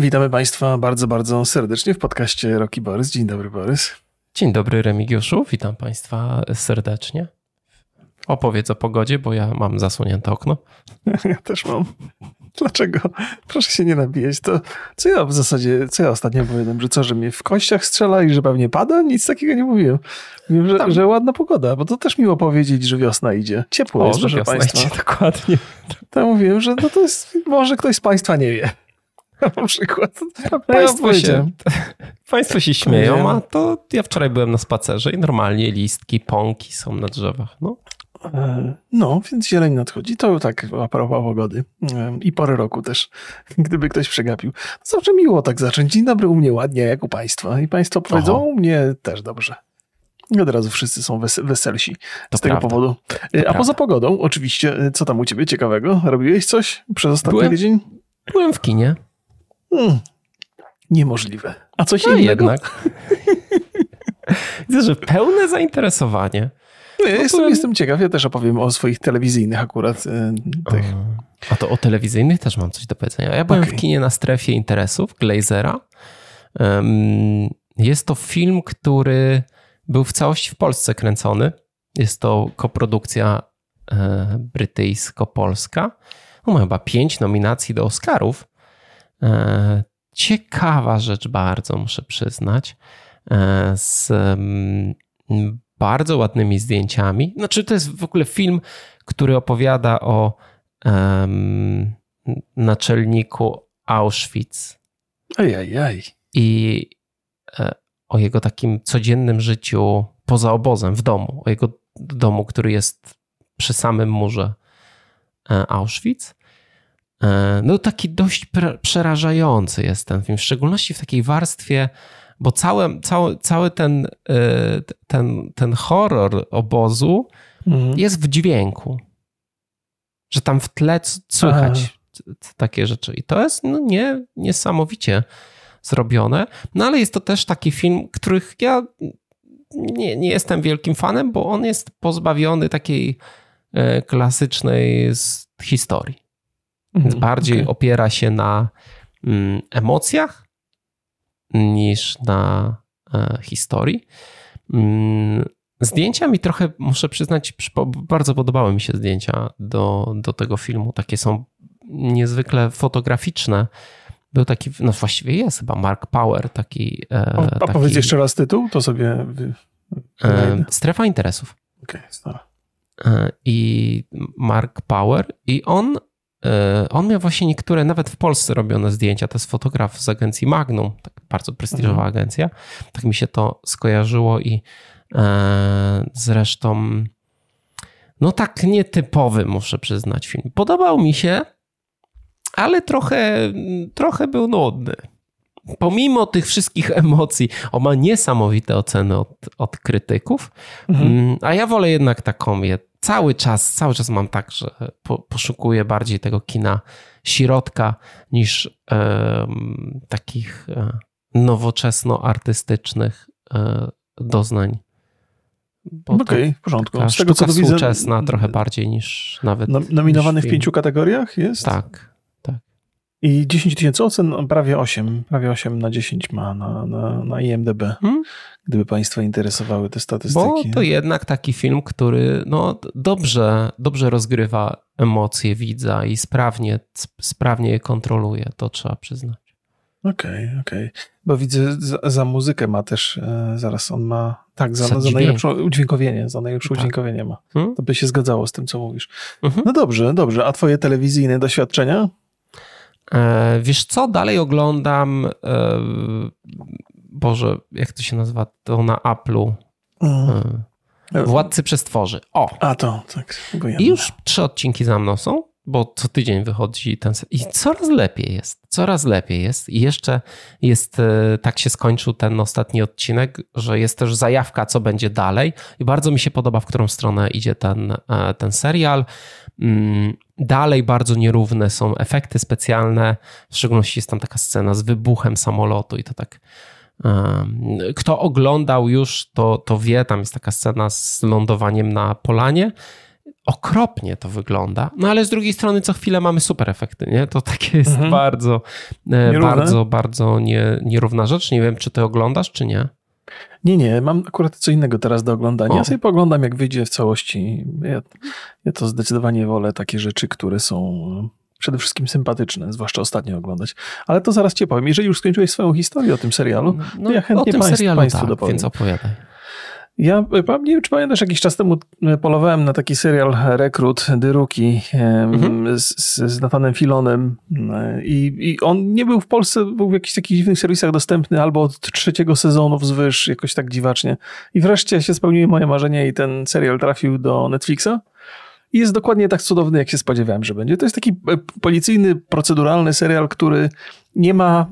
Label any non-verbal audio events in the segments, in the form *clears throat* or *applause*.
Witamy Państwa bardzo, bardzo serdecznie w podcaście Roki Borys. Dzień dobry, Borys. Dzień dobry, Remigiuszu. Witam Państwa serdecznie. Opowiedz o pogodzie, bo ja mam zasłonięte okno. *laughs* Ja też mam. Dlaczego? Proszę się nie nabijać. To co ja w zasadzie, co ja ostatnio powiedziałem, że co, że mnie w kościach strzela i że pewnie pada? Nic takiego nie mówiłem. Mówiłem, że, że ładna pogoda, bo to też miło powiedzieć, że wiosna idzie. Ciepło O, jest, że proszę wiosna Państwa. idzie, dokładnie. To mówiłem, że no to jest, może ktoś z Państwa nie wie. *laughs* Na przykład. No ja Państwo się, *laughs* państwo się śmieją, a to ja wczoraj byłem na spacerze i normalnie listki, pąki są na drzewach. No, E, No, więc zieleń nadchodzi. To tak a propos pogody. E, I pory roku też, *laughs* gdyby ktoś przegapił. Zawsze miło tak zacząć. Dzień dobry u mnie ładnie, jak u Państwa. I Państwo powiedzą, u mnie też dobrze. I od razu wszyscy są wes weselsi To z tego prawda. powodu. E, A prawda. poza pogodą, oczywiście, co tam u Ciebie ciekawego? Robiłeś coś przez ostatni Byłem- tydzień? byłem w kinie. Hmm. Niemożliwe. A coś No innego? jednak. Widzę, że pełne zainteresowanie. No, ja jestem, jestem ciekaw. Ja też opowiem o swoich telewizyjnych akurat e, tych. A to o telewizyjnych też mam coś do powiedzenia. Ja byłem Okej. w kinie na strefie interesów Glazera. Jest to film, który był w całości w Polsce kręcony. Jest to koprodukcja e, brytyjsko-polska. On ma chyba pięć nominacji do Oscarów. E, Ciekawa rzecz bardzo, muszę przyznać. E, Z mm, bardzo ładnymi zdjęciami. Znaczy, to jest w ogóle film, który opowiada o em, naczelniku Auschwitz Ajajaj. i e, o jego takim codziennym życiu poza obozem, w domu, o jego domu, który jest przy samym murze Auschwitz. E, No taki dość przerażający jest ten film, w szczególności w takiej warstwie, bo cały, cały, cały ten, e, ten, ten horror obozu Mhm. jest w dźwięku. Że tam w tle słychać t- takie rzeczy. I to jest no, nie, niesamowicie zrobione. No ale jest to też taki film, których ja nie, nie jestem wielkim fanem, bo on jest pozbawiony takiej e, klasycznej historii. Więc Mhm. bardziej Okej. opiera się na mm, emocjach niż na e, historii. Mm, Zdjęcia mi trochę, muszę przyznać, bardzo podobały mi się zdjęcia do, do tego filmu. Takie są niezwykle fotograficzne. Był taki, no właściwie jest chyba Mark Power, taki. e, O, A powiedz jeszcze raz tytuł, to sobie... E. Strefa interesów. Okej, dobra. E, i Mark Power i on, on miał właśnie niektóre, nawet w Polsce robione zdjęcia, to jest fotograf z agencji Magnum, tak bardzo prestiżowa Mhm. agencja, tak mi się to skojarzyło i e, zresztą no tak nietypowy muszę przyznać film. Podobał mi się, ale trochę, trochę był nudny. Pomimo tych wszystkich emocji, on ma niesamowite oceny od, od krytyków, Mhm. Mm, A ja wolę jednak taką. Cały czas, cały czas mam tak, że po, poszukuję bardziej tego kina środka niż em, takich e, nowoczesno-artystycznych e, doznań. Okej, w porządku. Z tego co sztuka to widzę, współczesna trochę bardziej niż nawet. no, nominowany niż w pięciu kategoriach jest? Tak. I 10 tysięcy ocen, no, prawie 8, prawie 8 na 10 ma na, na, na IMDB, Hmm? gdyby Państwa interesowały te statystyki. Bo to jednak taki film, który no, dobrze, dobrze rozgrywa emocje widza i sprawnie, sprawnie je kontroluje, to trzeba przyznać. Okej, okej. Bo widzę, za, za muzykę ma też, e, zaraz on ma, tak, za, Za za najlepsze udźwiękowienie, za najlepsze Tak. udźwiękowienie ma. Hmm? To by się zgadzało z tym, co mówisz. Mhm. No dobrze, dobrze. A twoje telewizyjne doświadczenia? E, wiesz co, dalej oglądam, e, Boże, jak to się nazywa, to na Apple'u, Mm. e, Władcy Przestworzy. O! A to, tak. I już trzy odcinki za mną są, bo co tydzień wychodzi ten i coraz lepiej jest, coraz lepiej jest. I jeszcze jest, e, tak się skończył ten ostatni odcinek, że jest też zajawka, co będzie dalej. I bardzo mi się podoba, w którą stronę idzie ten, e, ten serial. Mm, Dalej bardzo nierówne są efekty specjalne, w szczególności jest tam taka scena z wybuchem samolotu i to tak em, kto oglądał już, to, to wie, tam jest taka scena z lądowaniem na polanie okropnie to wygląda, no ale z drugiej strony co chwilę mamy super efekty, nie? To takie jest Mhm. bardzo, e, Nierówne. bardzo, bardzo nie, nierówna rzecz. Nie wiem, czy ty oglądasz, czy nie. Nie, nie, mam akurat co innego teraz do oglądania. O. Ja sobie pooglądam, jak wyjdzie w całości. Ja, ja to zdecydowanie wolę takie rzeczy, które są przede wszystkim sympatyczne, zwłaszcza ostatnio oglądać. Ale to zaraz cię powiem. Jeżeli już skończyłeś swoją historię o tym serialu, to ja chętnie No, o tym państw, serialu Państwu tak, dopowiem. więc opowiadaj. Ja e, nie wiem, czy pamiętasz, jakiś czas temu e, polowałem na taki serial Rekrut em, Mhm. z, z, Nathanem Filonem e, I, i on nie był w Polsce, był w jakichś takich dziwnych serwisach dostępny albo od trzeciego sezonu wzwyż, jakoś tak dziwacznie. I wreszcie się spełniły moje marzenia i ten serial trafił do Netflixa. I jest dokładnie tak cudowny, jak się spodziewałem, że będzie. To jest taki policyjny, proceduralny serial, który nie ma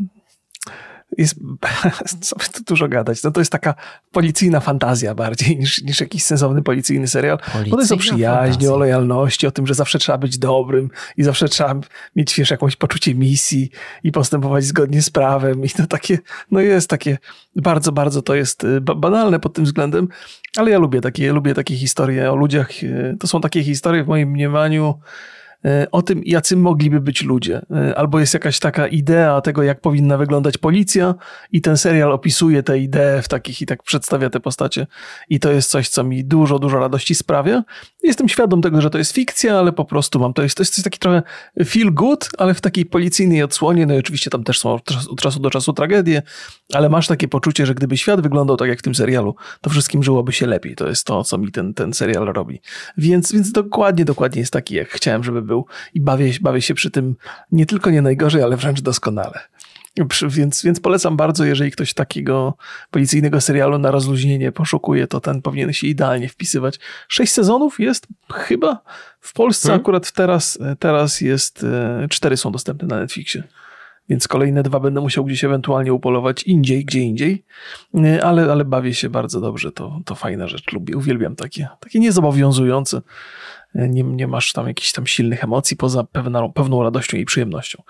jest, *laughs* co by tu dużo gadać, no to jest taka policyjna fantazja bardziej *laughs* niż, niż jakiś sensowny policyjny serial. Bo to jest o Policyjna przyjaźni, fantazja. o lojalności, o tym, że zawsze trzeba być dobrym i zawsze trzeba mieć, wiesz, jakieś poczucie misji i postępować zgodnie z prawem i to takie, no jest takie, bardzo, bardzo to jest y, ba- banalne pod tym względem, ale ja lubię takie, lubię takie historie o ludziach. y, To są takie historie w moim mniemaniu o tym, jacy mogliby być ludzie. Y, Albo jest jakaś taka idea tego, jak powinna wyglądać policja i ten serial opisuje tę ideę w takich i tak przedstawia te postacie. I to jest coś, co mi dużo, dużo radości sprawia. Jestem świadom tego, że to jest fikcja, ale po prostu mam, to jest, to jest coś taki trochę feel good, ale w takiej policyjnej odsłonie. No i oczywiście tam też są od czasu- do czasu tragedie, ale masz takie poczucie, że gdyby świat wyglądał tak jak w tym serialu, to wszystkim żyłoby się lepiej. To jest to, co mi ten, ten serial robi. Więc, więc dokładnie, dokładnie jest taki, jak chciałem, żeby. I bawię, bawię się przy tym nie tylko nie najgorzej, ale wręcz doskonale. Więc, więc polecam bardzo, jeżeli ktoś takiego policyjnego serialu na rozluźnienie poszukuje, to ten powinien się idealnie wpisywać. Sześć sezonów jest chyba w Polsce Hmm. akurat teraz, teraz jest, e, cztery są dostępne na Netflixie. Więc kolejne dwa będę musiał gdzieś ewentualnie upolować indziej, gdzie indziej, E, ale, ale bawię się bardzo dobrze, to, to fajna rzecz, lubię, uwielbiam takie, takie niezobowiązujące. Nie, nie masz tam jakichś tam silnych emocji poza pewną, pewną radością i przyjemnością.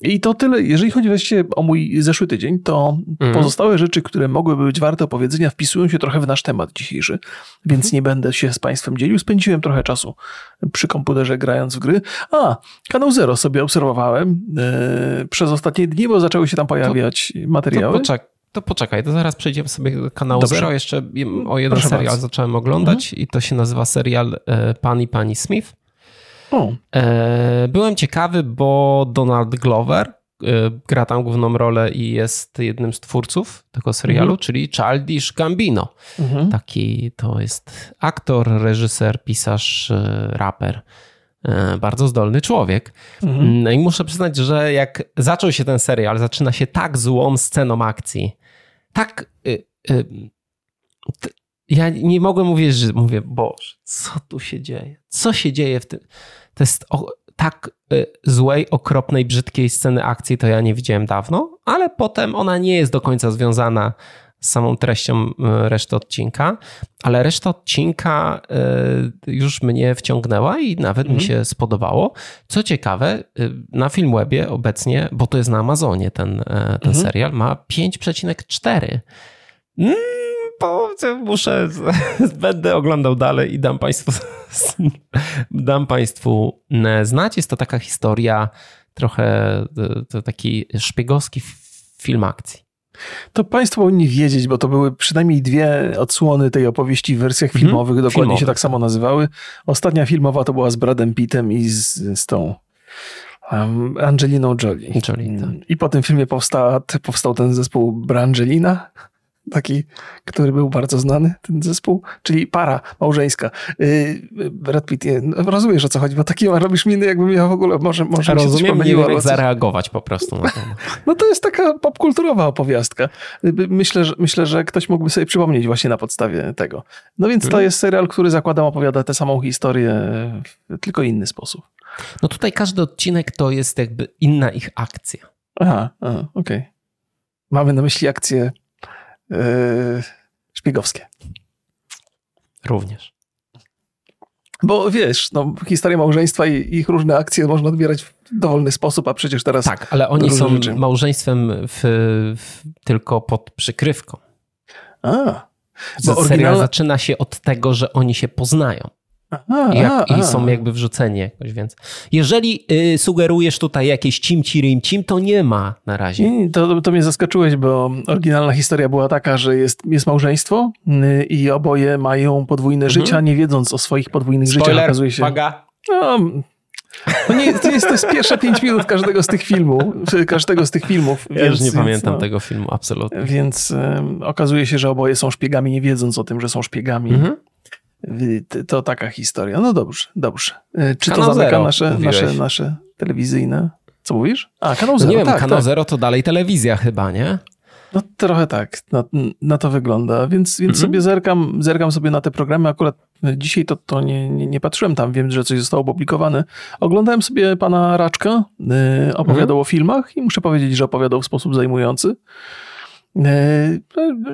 I to tyle, jeżeli chodzi właściwie o mój zeszły tydzień, to Mhm. pozostałe rzeczy, które mogłyby być warte opowiedzenia, wpisują się trochę w nasz temat dzisiejszy, więc nie będę się z Państwem dzielił. Spędziłem trochę czasu przy komputerze grając w gry. A, kanał Zero sobie obserwowałem e, przez ostatnie dni, bo zaczęły się tam pojawiać To, materiały. poczek- to poczekaj, to zaraz przejdziemy sobie do kanału Dobrze. Zero. Jeszcze o jeden Proszę serial bardzo. zacząłem oglądać i to się nazywa serial e, Pan i Pani Smith. O, E, Byłem ciekawy, bo Donald Glover e, gra tam główną rolę i jest jednym z twórców tego serialu, Mhm. czyli Childish Gambino. mhm. Taki to jest aktor, reżyser, pisarz, raper. E, Bardzo zdolny człowiek. Mhm. No i muszę przyznać, że jak zaczął się ten serial, zaczyna się tak złą sceną akcji. Tak. Y, y, t- ja nie mogłem mówić, że mówię, Boże, co tu się dzieje? Co się dzieje w tym? To jest o, tak y, złej, okropnej, brzydkiej sceny akcji, to ja nie widziałem dawno, ale potem ona nie jest do końca związana z samą treścią y, reszty odcinka, ale reszta odcinka y, już mnie wciągnęła i nawet mi Mhm. się spodobało. Co ciekawe, y, na Filmwebie obecnie, bo to jest na Amazonie ten, e, ten Mhm. serial, ma 5,4. Mm, bo muszę, *laughs* będę oglądał dalej i dam Państwu, *laughs* dam Państwu e, znać. Jest to taka historia, trochę e, to taki szpiegowski film akcji. To Państwo powinni wiedzieć, bo to były przynajmniej dwie odsłony tej opowieści w wersjach Mhm. filmowych, dokładnie Filmowych, się tak samo nazywały. Ostatnia filmowa to była z Bradem Pittem i z, z tą um, Angeliną Jolie. Jolie, tak. I po tym filmie powsta, powstał ten zespół Brangelina, taki, który był bardzo znany, ten zespół, czyli para małżeńska. Yy, Brad Pitt, no, rozumiesz o co chodzi, bo takie robisz miny, jakbym ja w ogóle, może, może mi się Rozumiem, pomyliło, coś. zareagować po prostu na to. No to jest taka popkulturowa opowiastka. Myślę że, myślę, że ktoś mógłby sobie przypomnieć właśnie na podstawie tego. No więc to Mhm. jest serial, który zakładam opowiada tę samą historię w tylko inny sposób. No tutaj każdy odcinek to jest jakby inna ich akcja. Aha, aha okej. Mamy na myśli akcje yy, szpiegowskie. Również. Bo wiesz, no, historia małżeństwa i ich różne akcje można odbierać w dowolny sposób, a przecież teraz... Tak, ale oni są rzeczy. małżeństwem w, w, tylko pod przykrywką. A, Bo oryginalna- zaczyna się od tego, że oni się poznają. A, jak, a, I są jakby wrzuceni jakoś, więc jeżeli y, sugerujesz tutaj jakieś cimci rimcim, to nie ma na razie. Nie, to, to mnie zaskoczyłeś, bo oryginalna historia była taka, że jest, jest małżeństwo y, i oboje mają podwójne mhm. życia, nie wiedząc o swoich podwójnych Spoiler, życiach. Okazuje się. Paga. No, to, nie, to, jest, to jest pierwsze pięć minut każdego z tych filmów. Każdego z tych filmów. Ja więc, już nie pamiętam no, tego filmu, absolutnie. Więc um, okazuje się, że oboje są szpiegami, nie wiedząc o tym, że są szpiegami. Mhm. To taka historia. No dobrze, dobrze. E, czy kanał to zamyka nasze, nasze, nasze telewizyjne? Co mówisz? A, kanał Zero. No nie wiem, tak, kanał tak. Zero to dalej telewizja chyba, nie? No trochę tak, na, na to wygląda, więc, więc mm-hmm. sobie zerkam, zerkam sobie na te programy. Akurat dzisiaj to, to nie, nie, nie, patrzyłem tam, wiem, że coś zostało opublikowane. Oglądałem sobie pana Raczka, yy, opowiadał mm-hmm. o filmach i muszę powiedzieć, że opowiadał w sposób zajmujący. Yy,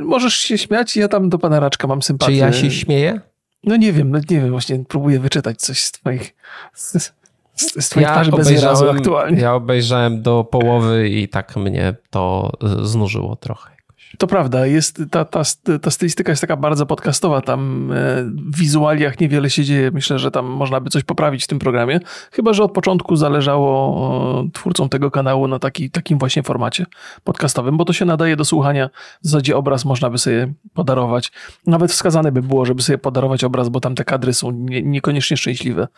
możesz się śmiać, ja tam do pana Raczka mam sympatię. Czy ja się śmieję? No nie wiem, no nie wiem, właśnie próbuję wyczytać coś z twoich... Z, z twojej ja twarzy bez aktualnie. Ja obejrzałem do połowy i tak mnie to znużyło trochę. To prawda, jest, ta, ta, ta stylistyka jest taka bardzo podcastowa, tam e, w wizualiach niewiele się dzieje, myślę, że tam można by coś poprawić w tym programie, chyba, że od początku zależało twórcom tego kanału na taki, takim właśnie formacie podcastowym, bo to się nadaje do słuchania, w zasadzie obraz można by sobie podarować, nawet wskazane by było, żeby sobie podarować obraz, bo tam te kadry są nie, niekoniecznie szczęśliwe.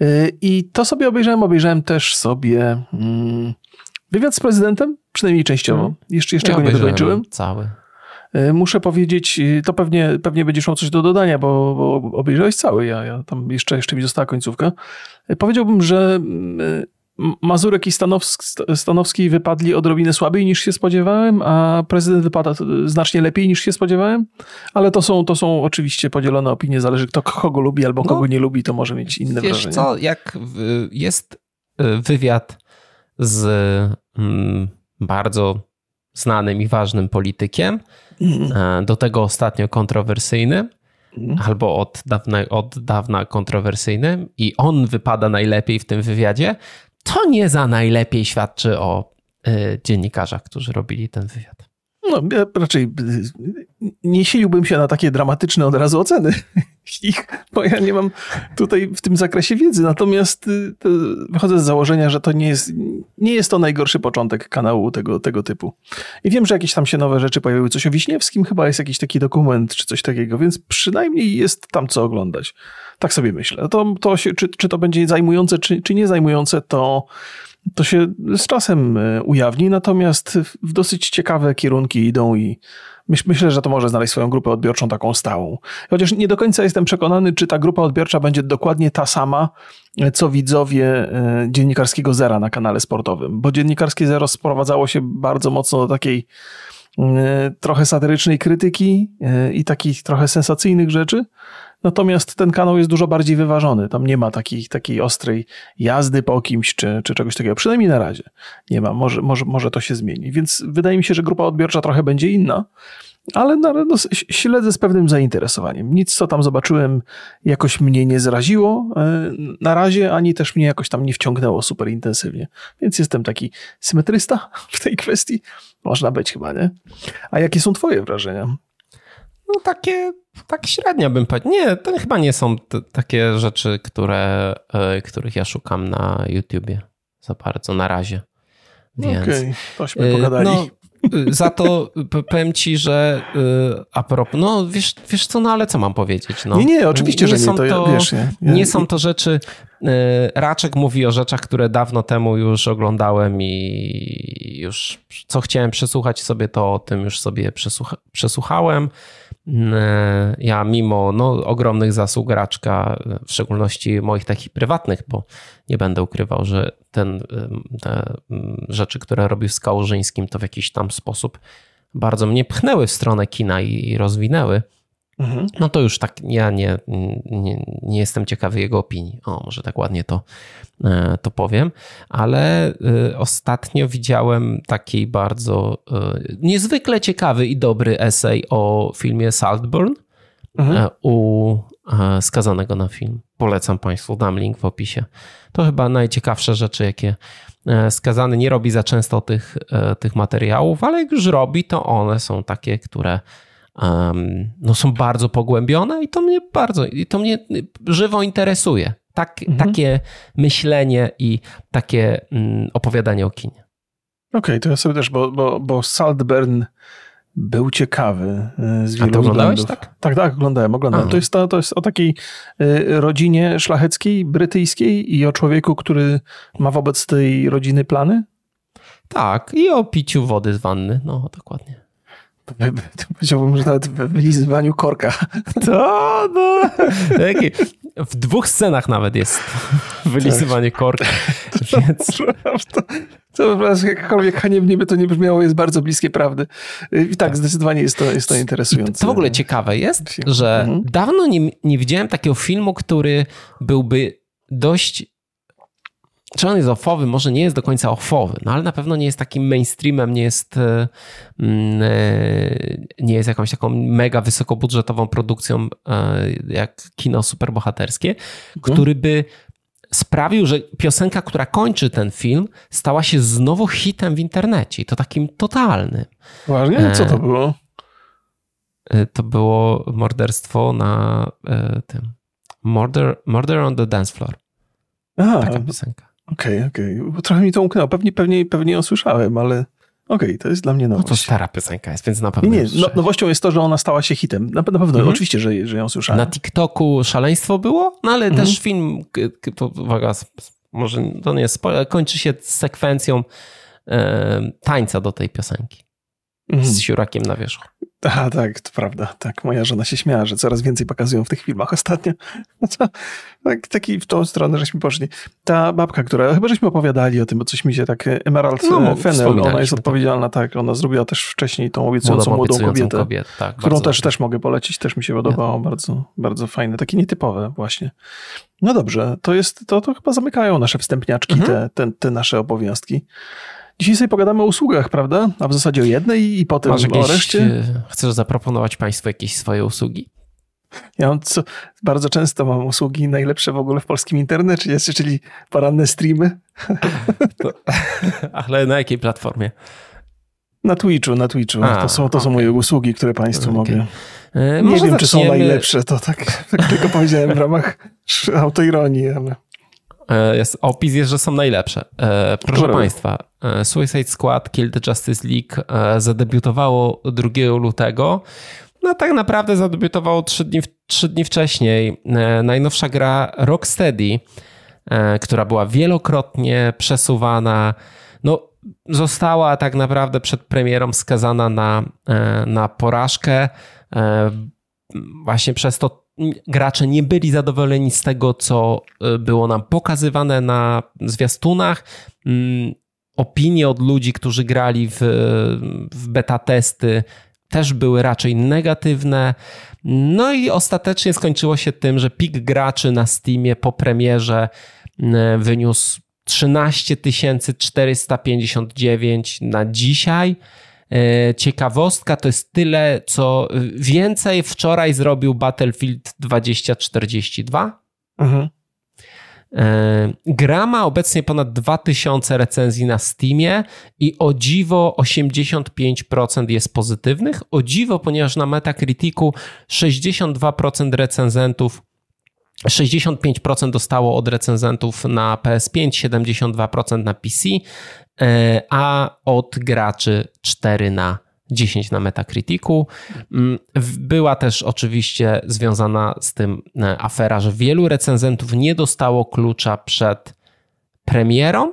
E, I to sobie obejrzałem, obejrzałem też sobie... Hmm, Wywiad z prezydentem? Przynajmniej częściowo. Hmm. Jeszcze, jeszcze ja go nie dokończyłem. Cały. E, muszę powiedzieć, e, to pewnie, pewnie będziesz miał coś do dodania, bo, bo obejrzałeś cały. Ja, ja tam jeszcze, jeszcze mi została końcówka. E, powiedziałbym, że Mazurek i Stanowski, Stanowski wypadli odrobinę słabiej niż się spodziewałem, a prezydent wypada znacznie lepiej niż się spodziewałem, ale to są, to są oczywiście podzielone opinie, zależy kto kogo lubi albo kogo no, nie lubi, to może mieć inne wiesz wrażenie. co, jak jest wywiad z mm, bardzo znanym i ważnym politykiem, mm. do tego ostatnio kontrowersyjnym, mm. albo od dawna, od dawna kontrowersyjnym, i on wypada najlepiej w tym wywiadzie, to nie za najlepiej świadczy o y, dziennikarzach, którzy robili ten wywiad. No, ja raczej nie siliłbym się na takie dramatyczne od razu oceny *laughs* ich, bo ja nie mam tutaj w tym zakresie wiedzy. Natomiast y, wychodzę z założenia, że to nie jest, nie jest to najgorszy początek kanału tego, tego typu. I wiem, że jakieś tam się nowe rzeczy pojawiły. Coś o Wiśniewskim chyba jest jakiś taki dokument czy coś takiego, więc przynajmniej jest tam co oglądać. Tak sobie myślę. To, to się, czy, czy to będzie zajmujące, czy, czy nie zajmujące, to to się z czasem e, ujawni, natomiast w dosyć ciekawe kierunki idą i myślę, że to może znaleźć swoją grupę odbiorczą taką stałą. Chociaż nie do końca jestem przekonany, czy ta grupa odbiorcza będzie dokładnie ta sama, e, co widzowie e, dziennikarskiego Zera na kanale sportowym, bo dziennikarskie Zero sprowadzało się bardzo mocno do takiej trochę satyrycznej krytyki i takich trochę sensacyjnych rzeczy. Natomiast ten kanał jest dużo bardziej wyważony. Tam nie ma takiej, takiej ostrej jazdy po kimś czy, czy czegoś takiego. Przynajmniej na razie nie ma. Może, może, może to się zmieni. Więc wydaje mi się, że grupa odbiorcza trochę będzie inna. Ale na, no, śledzę z pewnym zainteresowaniem. Nic, co tam zobaczyłem, jakoś mnie nie zraziło e, na razie, ani też mnie jakoś tam nie wciągnęło super intensywnie. Więc jestem taki symetrysta *laughs* w tej kwestii. Można być chyba, nie? A jakie są Twoje wrażenia? No takie tak średnio bym powiedział. Nie, to chyba nie są takie rzeczy, które, e, których ja szukam na YouTubie za bardzo na razie. Więc, Okej, okay, tośmy pogadali. No, y, za to powiem ci, że a propos, no wiesz, wiesz co, no ale co mam powiedzieć? No, nie, nie, oczywiście, nie, nie że nie, to, to wiesz, nie, nie są to rzeczy, Raczek mówi o rzeczach, które dawno temu już oglądałem i już co chciałem przesłuchać sobie, to o tym już sobie przesłucha przesłuchałem. E, ja mimo no, ogromnych zasług Raczka, w szczególności moich takich prywatnych, bo nie będę ukrywał, że ten, te rzeczy, które robił z Kałużyńskim, to w jakiś tam sposób bardzo mnie pchnęły w stronę kina i rozwinęły. Mhm. No to już tak ja nie, nie, nie, jestem ciekawy jego opinii. O, może tak ładnie to, e, to powiem, ale e, ostatnio widziałem taki bardzo e, niezwykle ciekawy i dobry esej o filmie Saltburn mhm. u skazanego na film. Polecam Państwu, dam link w opisie. To chyba najciekawsze rzeczy, jakie skazany nie robi za często tych, tych materiałów, ale jak już robi, to one są takie, które um, no są bardzo pogłębione i to mnie bardzo, i to mnie żywo interesuje. Tak, mhm. Takie myślenie i takie mm, opowiadanie o kinie. Okej, okay, to ja sobie też, bo, bo, bo Saltburn był ciekawy e, z wielu A to oglądałeś, względów. tak? Tak, tak, oglądałem, oglądałem. To jest, to, to jest o takiej e, rodzinie szlacheckiej, brytyjskiej i o człowieku, który ma wobec tej rodziny plany? Tak, i o piciu wody z wanny, no dokładnie. Powiedziałbym, że nawet w wylizywaniu korka. *laughs* To, no. W dwóch scenach nawet jest wylizywanie korka. *laughs* Więc... *laughs* To, to, to jakkolwiek haniebnie by to nie brzmiało, jest bardzo bliskie prawdy. I tak, tak. zdecydowanie jest to, jest to interesujące. To w ogóle ciekawe jest, że mhm. dawno nie, nie widziałem takiego filmu, który byłby dość czy on jest ofowy? Może nie jest do końca ofowy, no ale na pewno nie jest takim mainstreamem, nie jest, e, mm, e, nie jest jakąś taką mega wysokobudżetową produkcją e, jak kino superbohaterskie, mhm. który by sprawił, że piosenka, która kończy ten film, stała się znowu hitem w internecie i to takim totalnym. Ważnie? Co to było? To było morderstwo na tym. Murder, murder on the Dance Floor. Aha, Taka piosenka. Okej, okay, okej. Okay. Trochę mi to umknęło. Pewnie, pewnie, pewnie ją słyszałem, ale okej, okay, to jest dla mnie nowość. No to stara piosenka jest, więc na pewno... Nie. No, nowością jest to, że ona stała się hitem. Na, na pewno, mhm. oczywiście, że, że ją słyszałem. Na TikToku szaleństwo było, no ale mhm. też film, to uwaga, może to nie jest spoiler, kończy się sekwencją e, tańca do tej piosenki. Mhm. Z siurakiem na wierzchu. Aha, tak, to prawda. Tak, moja żona się śmiała, że coraz więcej pokazują w tych filmach ostatnio. *laughs* No to, tak, taki w tą stronę żeśmy poszli. Ta babka, która, chyba żeśmy opowiadali o tym, bo coś mi się tak, Emerald no, Fennel, ona jest odpowiedzialna, tak, ona zrobiła też wcześniej tą obiecującą młodą, młodą kobietę, kobiet, tak, którą też, też mogę polecić, też mi się podobało, ja. bardzo, bardzo fajne, takie nietypowe właśnie. No dobrze, to jest, to, to chyba zamykają nasze wstępniaczki, mhm. te, te, te nasze obowiązki. Dzisiaj sobie pogadamy o usługach, prawda? A w zasadzie o jednej i potem Masz jakieś, o reszcie. E, chcesz zaproponować Państwu jakieś swoje usługi? Ja mam co, bardzo często mam usługi najlepsze w ogóle w polskim internecie, czyli poranne streamy. *laughs* To, ale na jakiej platformie? Na Twitchu, na Twitchu. A, to są, to okay. są moje usługi, które Państwu okay. mogę. E, Nie wiem, zaczniemy... czy są najlepsze, to tak, *laughs* tak tylko powiedziałem w ramach *laughs* autoironii, ale... E, jest, opis jest, że są najlepsze. E, proszę Państwa, e, Suicide Squad Kill the Justice League zadebiutowało 2 lutego. No tak naprawdę zadebiutowało 3 dni, 3 dni wcześniej. Najnowsza gra Rocksteady, która była wielokrotnie przesuwana, no została tak naprawdę przed premierą skazana na, na porażkę. Właśnie przez to gracze nie byli zadowoleni z tego, co e, było nam pokazywane na zwiastunach. Mm, opinie od ludzi, którzy grali w, w beta testy, też były raczej negatywne. No i ostatecznie skończyło się tym, że pik graczy na Steamie po premierze wyniósł 13 459 na dzisiaj. E, ciekawostka to jest tyle, co więcej wczoraj zrobił Battlefield 2042. Mhm. E, gra ma obecnie ponad 2000 recenzji na Steamie i o dziwo 85% jest pozytywnych. O dziwo, ponieważ na Metacriticu 62% recenzentów 65% dostało od recenzentów na PS5, 72% na PC, e, a od graczy 4 na 10 na Metacriticu. Mm, była też oczywiście związana z tym e, afera, że wielu recenzentów nie dostało klucza przed premierą.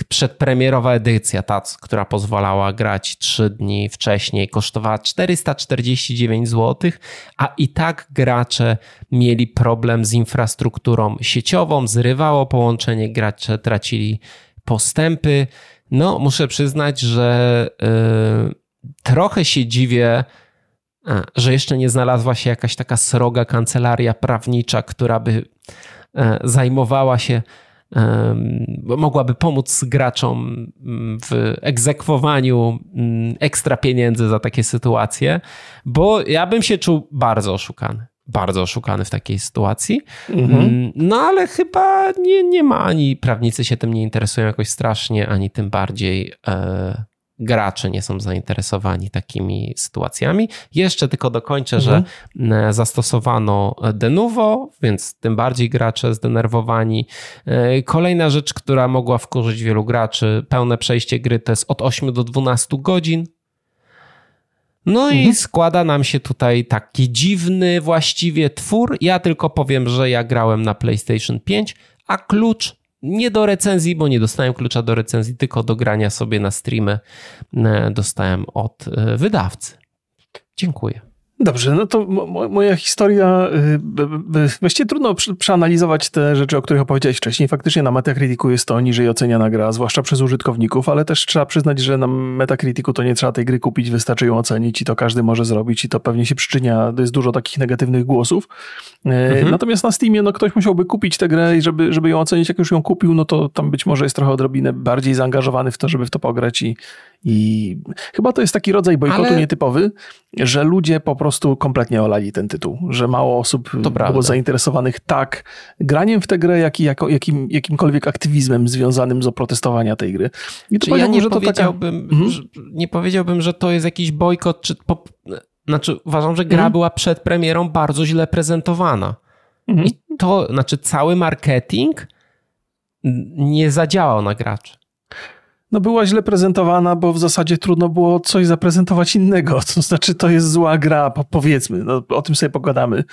E, przedpremierowa edycja TAC, która pozwalała grać 3 dni wcześniej, kosztowała 449 zł, a i tak gracze mieli problem z infrastrukturą sieciową, zrywało połączenie, gracze tracili postępy. No, muszę przyznać, że yy, trochę się dziwię, że jeszcze nie znalazła się jakaś taka sroga kancelaria prawnicza, która by zajmowała się mogłaby pomóc graczom mm, w egzekwowaniu mm, ekstra pieniędzy za takie sytuacje, bo ja bym się czuł bardzo oszukany. Bardzo oszukany w takiej sytuacji. Mhm. Mm, no ale chyba nie, nie ma ani prawnicy się tym nie interesują jakoś strasznie, ani tym bardziej e, gracze nie są zainteresowani takimi sytuacjami. Jeszcze tylko dokończę, mhm. że zastosowano Denuvo, więc tym bardziej gracze zdenerwowani. Kolejna rzecz, która mogła wkurzyć wielu graczy, pełne przejście gry to jest od 8 do 12 godzin. No mhm. i składa nam się tutaj taki dziwny właściwie twór. Ja tylko powiem, że ja grałem na PlayStation 5, a klucz nie do recenzji, bo nie dostałem klucza do recenzji, tylko do grania sobie na streamy e, dostałem od e, wydawcy. Dziękuję. Dobrze, no to moja historia, y, właściwie trudno przeanalizować te rzeczy, o których opowiedziałeś wcześniej. Faktycznie na Metacriticu jest to niżej oceniana gra, zwłaszcza przez użytkowników, ale też trzeba przyznać, że na Metacriticu to nie trzeba tej gry kupić, wystarczy ją ocenić i to każdy może zrobić i to pewnie się przyczynia, jest dużo takich negatywnych głosów. Y, mhm. Natomiast na Steamie, no ktoś musiałby kupić tę grę i żeby, żeby ją ocenić, jak już ją kupił, no to tam być może jest trochę odrobinę bardziej zaangażowany w to, żeby w to pograć i, i chyba to jest taki rodzaj bojkotu Ale... nietypowy, że ludzie po prostu kompletnie olali ten tytuł, że mało osób to było prawda. zainteresowanych tak graniem w tę grę, jak i jako, jakim, jakimkolwiek aktywizmem związanym z oprotestowania tej gry. I to ja nie że powiedziałbym, taka... Mhm. że, nie powiedziałbym, że to jest jakiś bojkot, czy po... znaczy uważam, że gra mhm. była przed premierą bardzo źle prezentowana. Mhm. I to, znaczy cały marketing nie zadziałał na graczy no była źle prezentowana, bo w zasadzie trudno było coś zaprezentować innego. *laughs* To znaczy, to jest zła gra, powiedzmy, no, o tym sobie pogadamy. To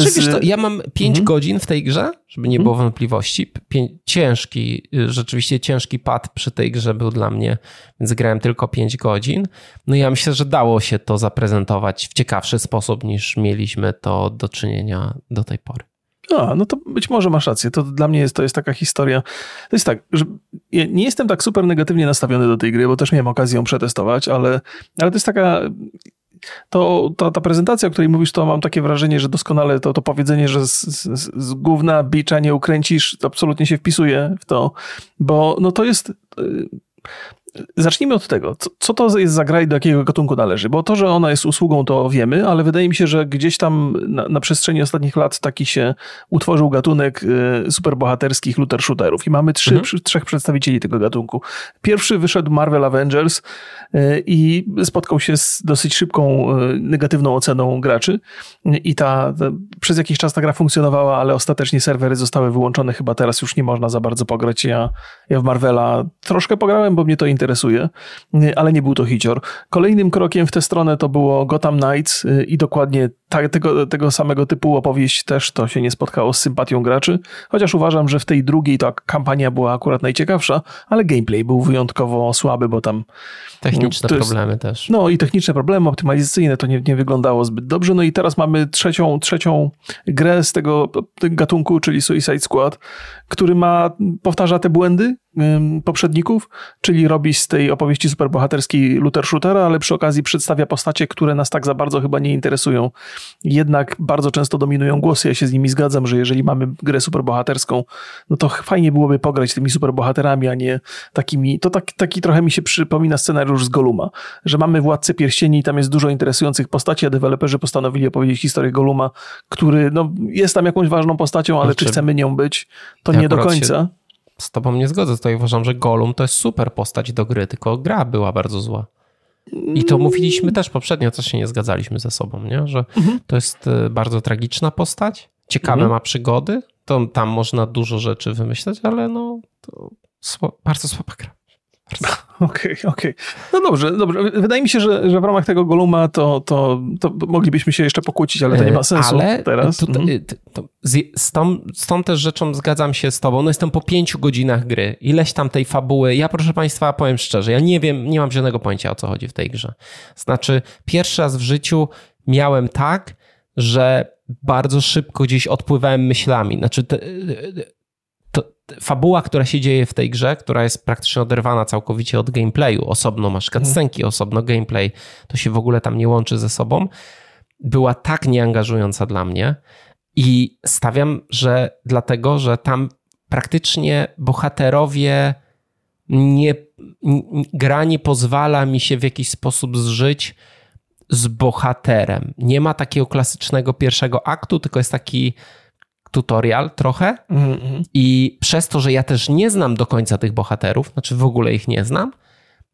znaczy, jest... wiesz ja mam 5 mhm. godzin w tej grze, żeby nie było mhm. wątpliwości. Pię ciężki, rzeczywiście ciężki pad przy tej grze był dla mnie, więc grałem tylko 5 godzin. No ja myślę, że dało się to zaprezentować w ciekawszy sposób niż mieliśmy to do czynienia do tej pory. A, no to być może masz rację. To dla mnie jest, to jest taka historia. To jest tak, że ja nie jestem tak super negatywnie nastawiony do tej gry, bo też miałem okazję ją przetestować, ale, ale to jest taka to, to, ta prezentacja, o której mówisz, to mam takie wrażenie, że doskonale to, to powiedzenie, że z, z, z gówna bicza nie ukręcisz, absolutnie się wpisuje w to, bo no to jest Zacznijmy od tego, co, co, to jest za gra i do jakiego gatunku należy, bo to, że ona jest usługą, to wiemy, ale wydaje mi się, że gdzieś tam na, na przestrzeni ostatnich lat taki się utworzył gatunek y, superbohaterskich looter shooterów i mamy trzy, mhm. przy, trzech przedstawicieli tego gatunku. Pierwszy wyszedł Marvel Avengers y, i spotkał się z dosyć szybką y, negatywną oceną graczy i ta, ta, przez jakiś czas ta gra funkcjonowała, ale ostatecznie serwery zostały wyłączone, chyba teraz już nie można za bardzo pograć. Ja, ja w Marvela troszkę pograłem, bo mnie to interesuje interesuje, ale nie był to hicior. Kolejnym krokiem w tę stronę to było Gotham Knights y, i dokładnie ta, tego, tego samego typu opowieść też to się nie spotkało z sympatią graczy, chociaż uważam, że w tej drugiej ta kampania była akurat najciekawsza, ale gameplay był wyjątkowo słaby, bo tam... Techniczne jest, problemy też. No i techniczne problemy optymalizacyjne, to nie, nie wyglądało zbyt dobrze. No i teraz mamy trzecią, trzecią grę z tego gatunku, czyli Suicide Squad, który ma, powtarza te błędy poprzedników, czyli robi z tej opowieści superbohaterskiej looter shootera, ale przy okazji przedstawia postacie, które nas tak za bardzo chyba nie interesują jednak bardzo często dominują głosy. Ja się z nimi zgadzam, że jeżeli mamy grę superbohaterską, no to fajnie byłoby pograć tymi superbohaterami, a nie takimi. To tak, taki trochę mi się przypomina scenariusz z Goluma, że mamy Władcę Pierścieni i tam jest dużo interesujących postaci, a deweloperzy postanowili opowiedzieć historię Goluma, który no, jest tam jakąś ważną postacią, ale znaczy, czy chcemy nią być, to ja nie do końca. z tobą nie zgodzę, tutaj uważam, że Golum to jest super postać do gry, tylko gra była bardzo zła. I to mówiliśmy też poprzednio, też się nie zgadzaliśmy ze sobą, nie? że mhm. to jest e, bardzo tragiczna postać, ciekawe mhm. ma przygody, to tam można dużo rzeczy wymyśleć, ale no to bardzo słaba gra. *laughs* Okej, okej. Okay, okay. No dobrze, dobrze. Wydaje mi się, że, że w ramach tego Goluma to, to, to moglibyśmy się jeszcze pokłócić, ale to nie ma sensu ale teraz. To, mhm. to, z, tą, z tą też rzeczą zgadzam się z tobą. No jestem po pięciu godzinach gry. Ileś tam tej fabuły. Ja proszę państwa, powiem szczerze, ja nie wiem, nie mam żadnego pojęcia o co chodzi w tej grze. Znaczy, pierwszy raz w życiu miałem tak, że bardzo szybko gdzieś odpływałem myślami. Znaczy, te, fabuła, która się dzieje w tej grze, która jest praktycznie oderwana całkowicie od gameplayu, osobno masz mhm. cutscenki, osobno gameplay, to się w ogóle tam nie łączy ze sobą, była tak nieangażująca dla mnie i stawiam, że dlatego, że tam praktycznie bohaterowie nie, gra nie pozwala mi się w jakiś sposób zżyć z bohaterem. Nie ma takiego klasycznego pierwszego aktu, tylko jest taki tutorial trochę mm-hmm. i przez to, że ja też nie znam do końca tych bohaterów, znaczy w ogóle ich nie znam,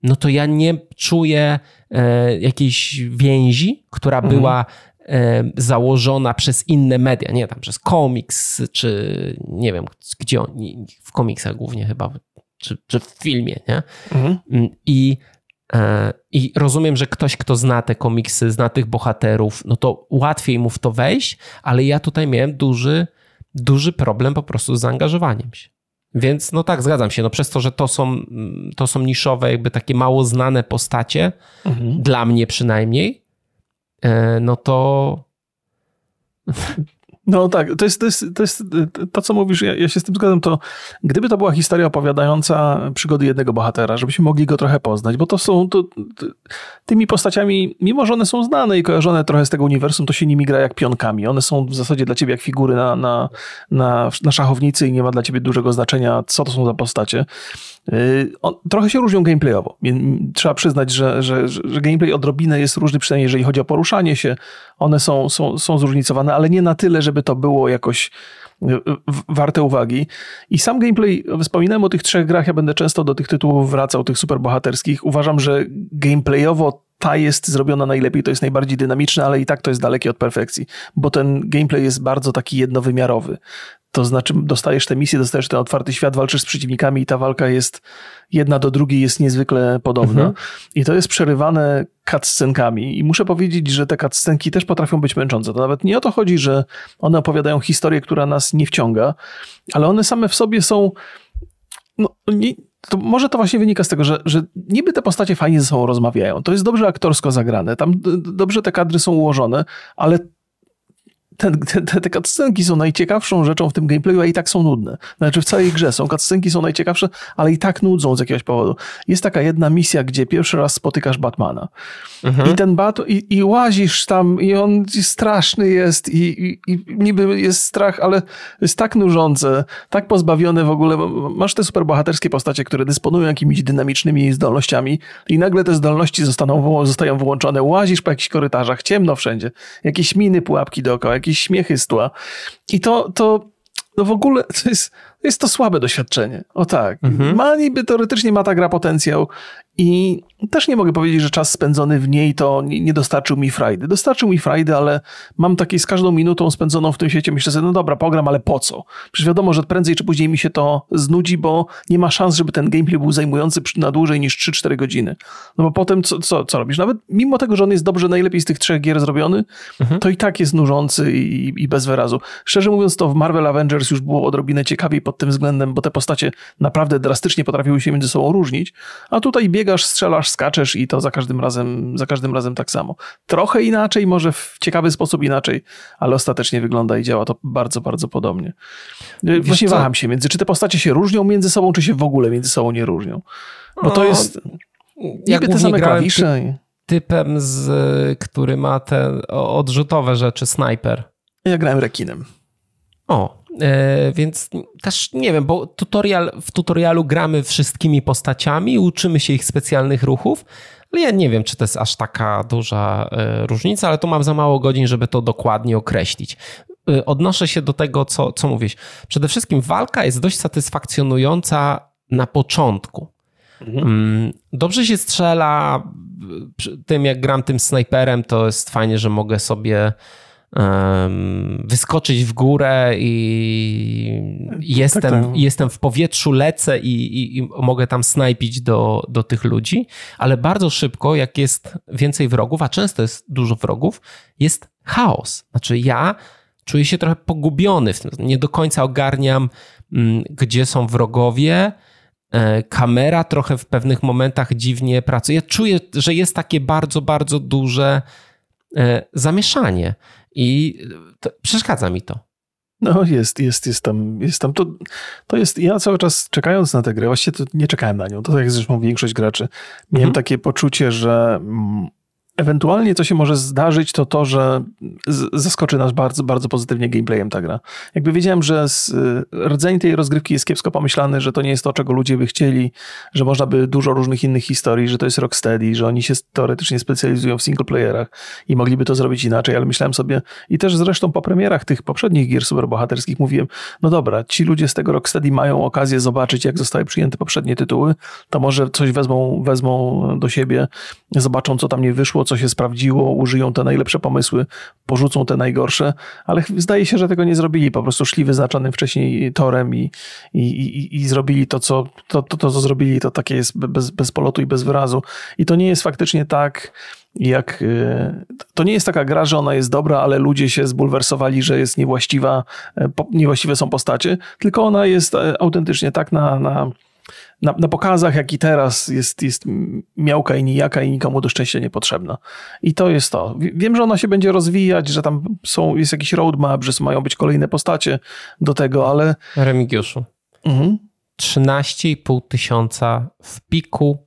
no to ja nie czuję e, jakiejś więzi, która mhm. była e, założona przez inne media, nie tam przez komiks, czy nie wiem, gdzie on, w komiksach głównie chyba, czy, czy w filmie, nie? Mhm. Mm, I e, i rozumiem, że ktoś, kto zna te komiksy, zna tych bohaterów, no to łatwiej mu w to wejść, ale ja tutaj miałem duży, duży problem po prostu z zaangażowaniem się. Więc no tak, zgadzam się. No przez to, że to są, to są niszowe, jakby takie mało znane postacie, mhm. dla mnie przynajmniej, e, no to no tak, to jest, to jest, to, jest to, co mówisz, ja, ja, się z tym zgadzam, to gdyby to była historia opowiadająca przygody jednego bohatera, żebyśmy mogli go trochę poznać, bo to są to, tymi postaciami, mimo że one są znane i kojarzone trochę z tego uniwersum, to się nimi gra jak pionkami. One są w zasadzie dla ciebie jak figury na, na, na, na szachownicy i nie ma dla ciebie dużego znaczenia, co to są za postacie. Yy, on, trochę się różnią gameplayowo. Trzeba przyznać, że, że, że gameplay odrobinę jest różny, przynajmniej jeżeli chodzi o poruszanie się. One są, są, są zróżnicowane, ale nie na tyle, żeby to było jakoś yy, warte uwagi. I sam gameplay, wspominałem o tych trzech grach, ja będę często do tych tytułów wracał, tych superbohaterskich. Uważam, że gameplayowo ta jest zrobiona najlepiej, to jest najbardziej dynamiczne, ale i tak to jest dalekie od perfekcji, bo ten gameplay jest bardzo taki jednowymiarowy. To znaczy, dostajesz te misje, dostajesz ten otwarty świat, walczysz z przeciwnikami i ta walka jest jedna do drugiej, jest niezwykle podobna. Mhm. I to jest przerywane cutscenkami. I muszę powiedzieć, że te cutscenki też potrafią być męczące. To nawet nie o to chodzi, że one opowiadają historię, która nas nie wciąga, ale one same w sobie są. No, nie, to może to właśnie wynika z tego, że, że niby te postacie fajnie ze sobą rozmawiają. To jest dobrze aktorsko zagrane, tam dobrze te kadry są ułożone, ale te, te, te cutscenki są najciekawszą rzeczą w tym gameplayu, a i tak są nudne. Znaczy w całej grze są cutscenki są najciekawsze, ale i tak nudzą z jakiegoś powodu. Jest taka jedna misja, gdzie pierwszy raz spotykasz Batmana. Mhm. I ten Bat i, i łazisz tam i on straszny jest i, i, i niby jest strach, ale jest tak nużące, tak pozbawione w ogóle. Masz te superbohaterskie postacie, które dysponują jakimiś dynamicznymi zdolnościami i nagle te zdolności zostaną, zostają wyłączone. Łazisz po jakichś korytarzach, ciemno wszędzie. Jakieś miny, pułapki dookoła, jakieś jakieś śmiechy z tła. I to, to no w ogóle to jest, jest to słabe doświadczenie. O tak. Mhm. Ma niby teoretycznie ma ta gra potencjał i też nie mogę powiedzieć, że czas spędzony w niej to nie, dostarczył mi frajdy. Dostarczył mi frajdy, ale mam takiej z każdą minutą spędzoną w tym świecie, myślę sobie, no dobra, program, ale po co? Przecież wiadomo, że prędzej czy później mi się to znudzi, bo nie ma szans, żeby ten gameplay był zajmujący na dłużej niż 3-4 godziny. No bo potem co, co, co robisz? Nawet mimo tego, że on jest dobrze najlepiej z tych trzech gier zrobiony, mhm. to i tak jest nużący i, i bez wyrazu. Szczerze mówiąc, to w Marvel Avengers już było odrobinę ciekawiej pod tym względem, bo te postacie naprawdę drastycznie potrafiły się między sobą różnić, a tutaj biegasz, strzelasz, skaczesz i to za każdym razem, za każdym razem tak samo. Trochę inaczej, może w ciekawy sposób inaczej, ale ostatecznie wygląda i działa to bardzo, bardzo podobnie. Wiesz Właśnie co? waham się między, czy te postacie się różnią między sobą, czy się w ogóle między sobą nie różnią. Bo to jest niby te same klawisze. Typem, z, który ma te odrzutowe rzeczy, snajper. Ja grałem rekinem. O, więc też nie wiem, bo tutorial, w tutorialu gramy wszystkimi postaciami, uczymy się ich specjalnych ruchów, ale ja nie wiem, czy to jest aż taka duża e, różnica, ale tu mam za mało godzin, żeby to dokładnie określić. E, odnoszę się do tego, co, co mówisz. Przede wszystkim walka jest dość satysfakcjonująca na początku. Mhm. Mm, dobrze się strzela. Tym, jak gram tym snajperem, to jest fajnie, że mogę sobie wyskoczyć w górę i jestem, tak, tak. jestem w powietrzu, lecę i, i, i, mogę tam snajpić do, do tych ludzi, ale bardzo szybko, jak jest więcej wrogów, a często jest dużo wrogów, jest chaos. Znaczy ja czuję się trochę pogubiony w tym, nie do końca ogarniam, mm, gdzie są wrogowie, e, kamera trochę w pewnych momentach dziwnie pracuje. Ja czuję, że jest takie bardzo, bardzo duże e, zamieszanie. I to, przeszkadza mi to. No jest, jest, jest tam, jest tam. To, to jest, ja cały czas czekając na tę grę, właściwie to nie czekałem na nią, to tak jak zresztą większość graczy, miałem mhm. takie poczucie, że, ewentualnie co się może zdarzyć, to to, że zaskoczy nas bardzo, bardzo pozytywnie gameplayem ta gra. Jakby wiedziałem, że z, y, rdzeń tej rozgrywki jest kiepsko pomyślany, że to nie jest to, czego ludzie by chcieli, że można by dużo różnych innych historii, że to jest Rocksteady, że oni się teoretycznie specjalizują w singleplayerach i mogliby to zrobić inaczej, ale myślałem sobie i też zresztą po premierach tych poprzednich gier superbohaterskich mówiłem, no dobra, ci ludzie z tego Rocksteady mają okazję zobaczyć, jak zostały przyjęte poprzednie tytuły, to może coś wezmą, wezmą do siebie, zobaczą, co tam nie wyszło, co się sprawdziło, użyją te najlepsze pomysły, porzucą te najgorsze, ale zdaje się, że tego nie zrobili. Po prostu szli wyznaczonym wcześniej torem i, i, i, i zrobili to co, to, to, to, co zrobili, to takie jest bez, bez polotu i bez wyrazu. I to nie jest faktycznie tak, jak y, to nie jest taka gra, że ona jest dobra, ale ludzie się zbulwersowali, że jest niewłaściwa, e, niewłaściwe są postacie, tylko ona jest e, autentycznie tak na, na na, na pokazach, jak i teraz, jest, jest miałka i nijaka i nikomu do szczęścia niepotrzebna. I to jest to. Wiem, że ona się będzie rozwijać, że tam są, jest jakiś roadmap, że mają być kolejne postacie do tego, ale... Remigiuszu, mhm. 13,5 tysiąca w piku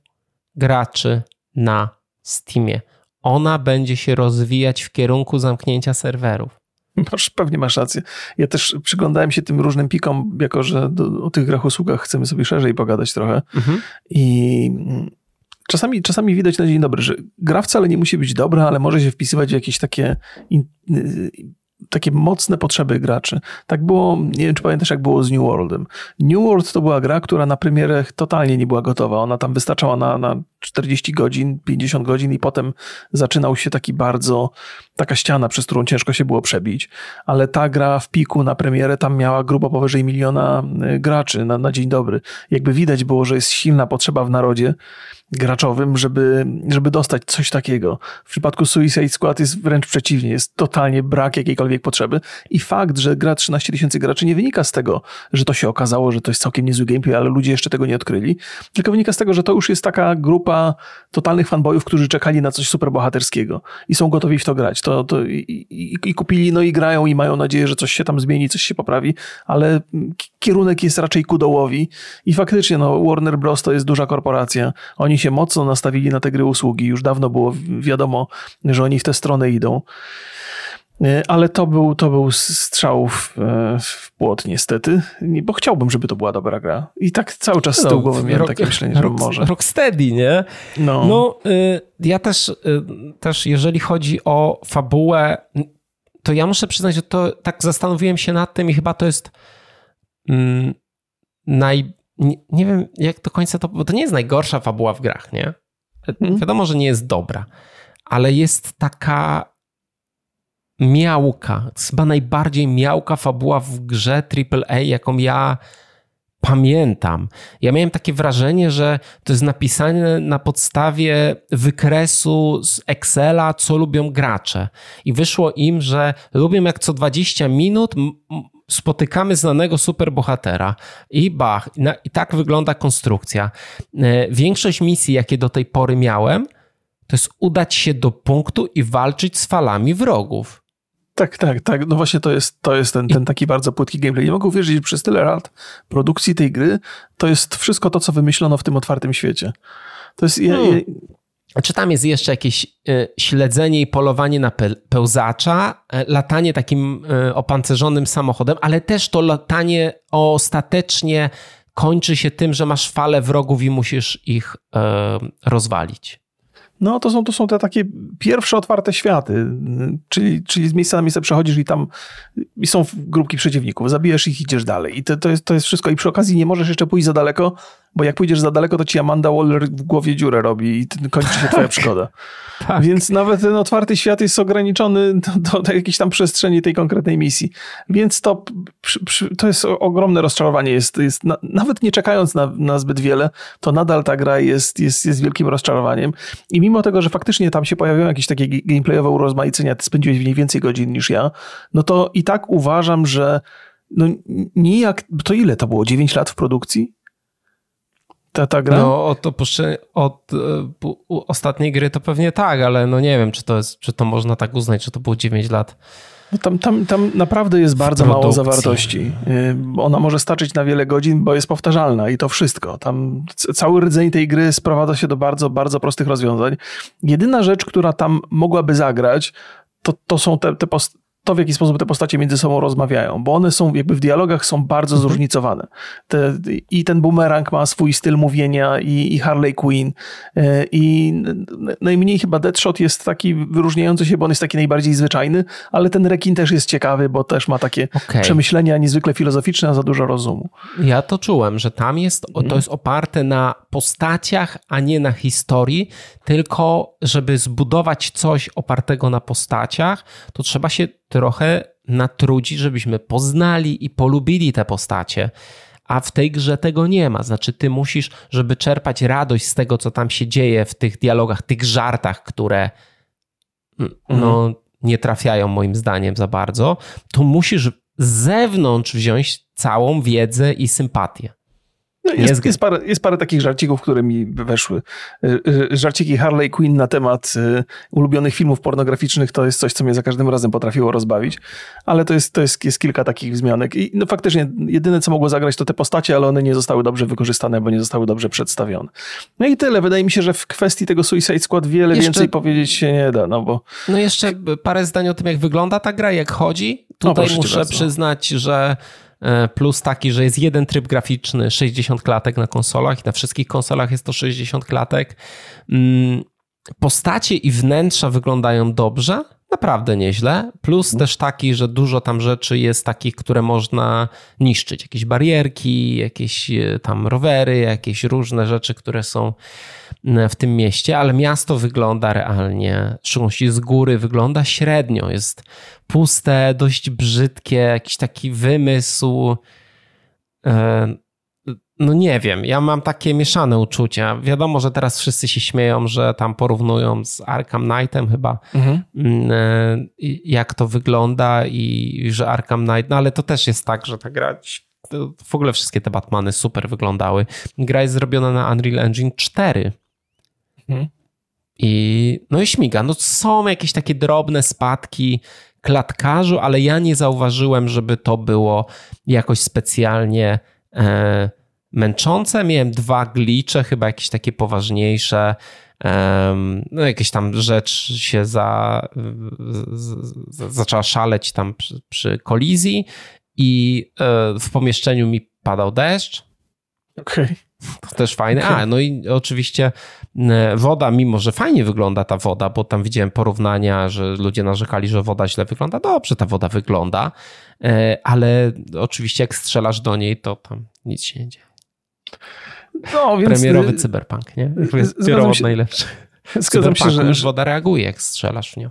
graczy na Steamie. Ona będzie się rozwijać w kierunku zamknięcia serwerów. *laughs* Masz, pewnie masz rację. Ja też przyglądałem się tym różnym pikom, jako że do, o tych grach usługach chcemy sobie szerzej pogadać trochę. Mhm. I czasami, czasami widać na dzień dobry, że gra wcale nie musi być dobra, ale może się wpisywać w jakieś takie in, takie mocne potrzeby graczy. Tak było, nie wiem czy pamiętasz jak było z New Worldem. New World to była gra, która na premierę totalnie nie była gotowa. Ona tam wystarczała na, na 40 godzin, 50 godzin i potem zaczynał się taki bardzo, taka ściana, przez którą ciężko się było przebić. Ale ta gra w piku na premierę tam miała grubo powyżej miliona y, graczy na, na dzień dobry. Jakby widać było, że jest silna potrzeba w narodzie graczowym, żeby, żeby dostać coś takiego. W przypadku Suicide Squad jest wręcz przeciwnie, jest totalnie brak jakiejkolwiek potrzeby i fakt, że gra 13 tysięcy graczy nie wynika z tego, że to się okazało, że to jest całkiem niezły gameplay, ale ludzie jeszcze tego nie odkryli, tylko wynika z tego, że to już jest taka grupa totalnych fanboyów, którzy czekali na coś superbohaterskiego i są gotowi w to grać. To, to i, i, i kupili, no i grają i mają nadzieję, że coś się tam zmieni, coś się poprawi, ale kierunek jest raczej ku dołowi i faktycznie no, Warner Bros. to jest duża korporacja. Oni się mocno nastawili na te gry usługi. Już dawno było wiadomo, że oni w tę stronę idą. E, ale to był, to był strzał w, e, w płot niestety, bo chciałbym, żeby to była dobra gra. I tak cały czas z tyłu no, głowy miałem rock, takie myślenie, że rock, może. Rocksteady, nie? No, no y, ja też, y, też jeżeli chodzi o fabułę, to ja muszę przyznać, że to tak zastanowiłem się nad tym i chyba to jest mm, naj, nie, nie, wiem jak do końca to, bo to nie jest najgorsza fabuła w grach, nie? Hmm. Wiadomo, że nie jest dobra, ale jest taka miałka, chyba najbardziej miałka fabuła w grze AAA, jaką ja pamiętam. Ja miałem takie wrażenie, że to jest napisane na podstawie wykresu z Excela, co lubią gracze. I wyszło im, że lubią jak co 20 minut spotykamy znanego superbohatera i bach, i tak wygląda konstrukcja. E, większość misji, jakie do tej pory miałem, to jest udać się do punktu i walczyć z falami wrogów. Tak, tak, tak. No właśnie to jest, to jest ten, ten taki bardzo płytki gameplay. Nie mogę uwierzyć, że przez tyle lat produkcji tej gry to jest wszystko to, co wymyślono w tym otwartym świecie. To jest... Hmm. Ja, czy tam jest jeszcze jakieś e, śledzenie i polowanie na pełzacza, e, latanie takim e, opancerzonym samochodem, ale też to latanie ostatecznie kończy się tym, że masz falę wrogów i musisz ich rozwalić. No, to są, to są te takie pierwsze otwarte światy, czyli, czyli z miejsca na miejsce przechodzisz i tam i są grupki przeciwników, zabijesz ich idziesz dalej. I to, to, jest, to jest wszystko. I przy okazji nie możesz jeszcze pójść za daleko, bo jak pójdziesz za daleko, to ci Amanda Waller w głowie dziurę robi i kończy się twoja tak. przygoda. *laughs* Tak. Więc nawet ten otwarty świat jest ograniczony do, do, jakiejś tam przestrzeni tej konkretnej misji. Więc to, to jest ogromne rozczarowanie. Jest, jest na, nawet nie czekając na, na zbyt wiele, to nadal ta gra jest, jest, jest wielkim rozczarowaniem. I mimo tego, że faktycznie tam się pojawiają jakieś takie gameplayowe urozmaicenia, ty spędziłeś w niej więcej godzin niż ja, no to i tak uważam, że no nijak, to ile to było? 9 lat w produkcji? Ta, ta gra? No od, od, od ostatniej gry to pewnie tak, ale no nie wiem, czy to, jest, czy to można tak uznać, że to było 9 lat. No tam, tam, tam naprawdę jest bardzo mało zawartości. Y, ona może starczyć na wiele godzin, bo jest powtarzalna i to wszystko. Tam cały rdzeń tej gry sprowadza się do bardzo, bardzo prostych rozwiązań. Jedyna rzecz, która tam mogłaby zagrać, to, to są te, te post to, w jaki sposób te postacie między sobą rozmawiają, bo one są jakby w dialogach są bardzo mhm. zróżnicowane. Te, I ten boomerang ma swój styl mówienia i, i Harley Quinn e, i najmniej chyba Deadshot jest taki wyróżniający się, bo on jest taki najbardziej zwyczajny, ale ten rekin też jest ciekawy, bo też ma takie okay. przemyślenia niezwykle filozoficzne, a za dużo rozumu. Ja to czułem, że tam jest, to mhm. jest oparte na postaciach, a nie na historii, tylko żeby zbudować coś opartego na postaciach, to trzeba się trochę natrudzić, żebyśmy poznali i polubili te postacie. A w tej grze tego nie ma. Znaczy, ty musisz, żeby czerpać radość z tego, co tam się dzieje w tych dialogach, tych żartach, które mm, no, mhm. nie trafiają moim zdaniem za bardzo, to musisz z zewnątrz wziąć całą wiedzę i sympatię. No jest, jest, parę, jest parę takich żarcików, które mi weszły. Y, y, żarciki Harley Quinn na temat y, ulubionych filmów pornograficznych to jest coś, co mnie za każdym razem potrafiło rozbawić, ale to jest, to jest, jest kilka takich wzmianek. I no faktycznie jedyne, co mogło zagrać, to te postacie, ale one nie zostały dobrze wykorzystane, bo nie zostały dobrze przedstawione. No i tyle. Wydaje mi się, że w kwestii tego Suicide Squad wiele jeszcze, więcej powiedzieć się nie da, no bo... No jeszcze parę zdań o tym, jak wygląda ta gra, jak chodzi. Tutaj no, muszę przyznać, że plus taki, że jest jeden tryb graficzny 60 klatek na konsolach i na wszystkich konsolach jest to 60 klatek. Mm, postacie i wnętrza wyglądają dobrze, naprawdę nieźle. Plus też taki, że dużo tam rzeczy jest takich, które można niszczyć. Jakieś barierki, jakieś e, tam rowery, jakieś różne rzeczy, które są e, w tym mieście, ale miasto wygląda realnie, w szczególności z góry wygląda średnio. Jest puste, dość brzydkie, jakiś taki wymysł. No nie wiem, ja mam takie mieszane uczucia. Wiadomo, że teraz wszyscy się śmieją, że tam porównują z Arkham Knightem chyba, mhm. Mm, e, jak to wygląda i że Arkham Knight, no ale to też jest tak, że ta gra, w ogóle wszystkie te Batmany super wyglądały. Gra jest zrobiona na Unreal Engine 4. Mhm. I no i śmiga. No są jakieś takie drobne spadki, klatkarzu, ale ja nie zauważyłem, żeby to było jakoś specjalnie e, męczące. Miałem dwa glicze, chyba jakieś takie poważniejsze. No, jakieś tam rzecz się za, z, z, zaczęła szaleć tam przy, przy kolizji i e, w pomieszczeniu mi padał deszcz. Okej. Okay. To też fajne. A, no i oczywiście e, woda, mimo że fajnie wygląda ta woda, bo tam widziałem porównania, że ludzie narzekali, że woda źle wygląda. Dobrze ta woda wygląda, e, ale oczywiście jak strzelasz do niej, to tam nic się nie dzieje. No, więc... Premierowy y, cyberpunk, nie? Pierwotny się... najlepszy. *laughs* Zgadzam się, że... już woda reaguje, jak strzelasz w nią.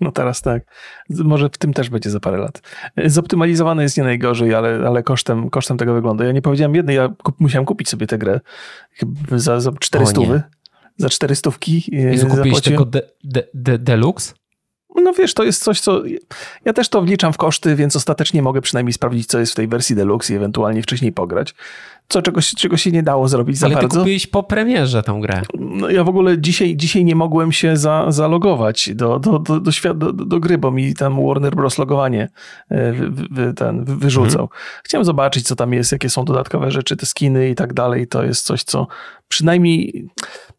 No teraz tak. Może w tym też będzie za parę lat. Zoptymalizowane jest nie najgorzej, ale, ale kosztem, kosztem tego wygląda. Ja nie powiedziałem jednej, ja kup, musiałem kupić sobie tę grę za, za 400. Za 400. I kupiłeś tego de, de, de, Deluxe? No wiesz, to jest coś, co. Ja też to wliczam w koszty, więc ostatecznie mogę przynajmniej sprawdzić, co jest w tej wersji Deluxe i ewentualnie wcześniej pograć co czegoś, czego się nie dało zrobić za Ale bardzo. Ale kupiłeś po premierze tą grę. No, ja w ogóle dzisiaj, dzisiaj nie mogłem się za, zalogować do, do, do, do, świat, do, do gry, bo mi tam Warner Bros. logowanie e, wy, wy, ten, wyrzucał. Hmm. Chciałem zobaczyć, co tam jest, jakie są dodatkowe rzeczy, te skiny i tak dalej. To jest coś, co przynajmniej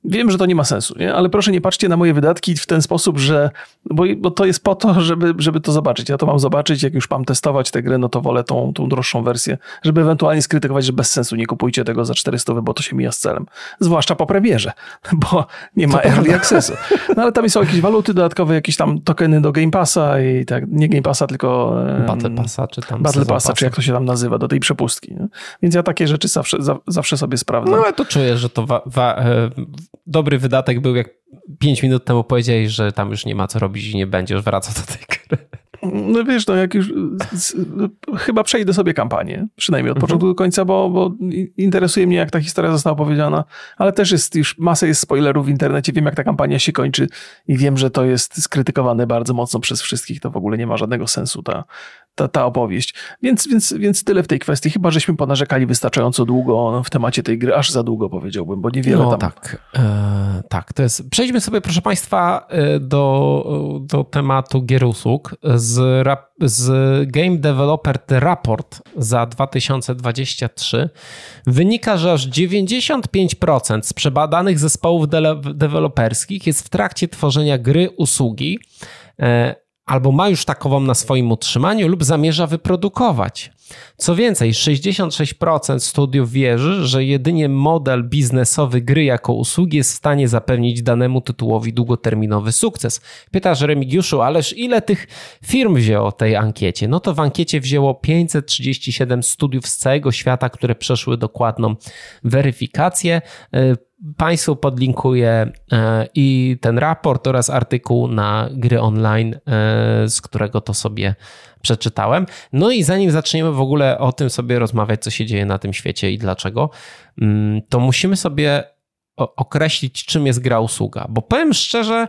wiem, że to nie ma sensu, nie? ale proszę nie patrzcie na moje wydatki w ten sposób, że bo, bo to jest po to, żeby, żeby to zobaczyć. Ja to mam zobaczyć, jak już mam testować tę grę, no to wolę tą, tą droższą wersję, żeby ewentualnie skrytykować, że bez sensu nie kupujcie tego za 400, bo to się mija z celem. Zwłaszcza po premierze, *laughs* bo nie ma early accessu. No ale tam są jakieś waluty dodatkowe, jakieś tam tokeny do Game Passa i tak, nie Game Passa, tylko Battle Passa, czy tam Battle Passa, czy jak to się tam nazywa, do tej przepustki. Nie? Więc ja takie rzeczy zawsze, zawsze sobie sprawdzam. No ale to czuję, że to e, dobry wydatek był, jak 5 minut temu powiedziałeś, że tam już nie ma co robić i nie będziesz wracał do tej gry. No wiesz, no jak już z, chyba przejdę sobie kampanię, przynajmniej od mhm. początku do końca, bo, bo interesuje mnie, jak ta historia została opowiedziana, ale też jest już masa jest spoilerów w internecie, wiem jak ta kampania się kończy i wiem, że to jest skrytykowane bardzo mocno przez wszystkich, to w ogóle nie ma żadnego sensu ta, ta, ta opowieść. Więc, więc, więc tyle w tej kwestii. Chyba, żeśmy ponarzekali wystarczająco długo w temacie tej gry, aż za długo powiedziałbym, bo niewiele no, tam... tak, e, tak, to jest... Przejdźmy sobie, proszę Państwa, e, do, do tematu gier usług z z, Game Developer Report za 2023 wynika, że aż 95% z przebadanych zespołów de deweloperskich jest w trakcie tworzenia gry usługi e, albo ma już takową na swoim utrzymaniu lub zamierza wyprodukować. Co więcej, 66% studiów wierzy, że jedynie model biznesowy gry jako usługi jest w stanie zapewnić danemu tytułowi długoterminowy sukces. Pytasz Remigiuszu, ależ ile tych firm wzięło tej ankiecie? No to w ankiecie wzięło 537 studiów z całego świata, które przeszły dokładną weryfikację. Państwu podlinkuję e, i ten raport oraz artykuł na gry online, e, z którego to sobie przeczytałem. No i zanim zaczniemy w ogóle o tym sobie rozmawiać, co się dzieje na tym świecie i dlaczego, mm, to musimy sobie określić, czym jest gra usługa. Bo powiem szczerze,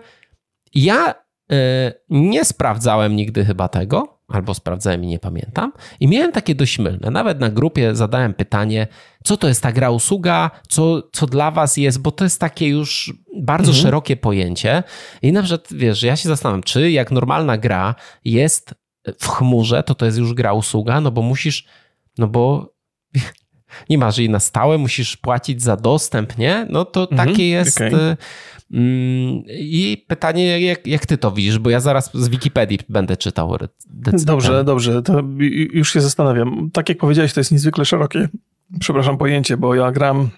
ja e, nie sprawdzałem nigdy chyba tego, albo sprawdzałem i nie pamiętam. I miałem takie dość mylne. Nawet na grupie zadałem pytanie, co to jest ta gra usługa, co, co dla was jest, bo to jest takie już bardzo mhm. szerokie pojęcie. I na przykład, wiesz, ja się zastanawiam, czy jak normalna gra jest w chmurze, to to jest już gra usługa, no bo musisz, no bo *laughs* nie masz jej na stałe, musisz płacić za dostęp, nie? No to mhm, takie jest. Okay. Mm, I pytanie, jak, jak ty to widzisz, bo ja zaraz z Wikipedii będę czytał. Dobrze, dobrze, to już się zastanawiam. Tak jak powiedziałeś, to jest niezwykle szerokie, przepraszam, pojęcie, bo ja gram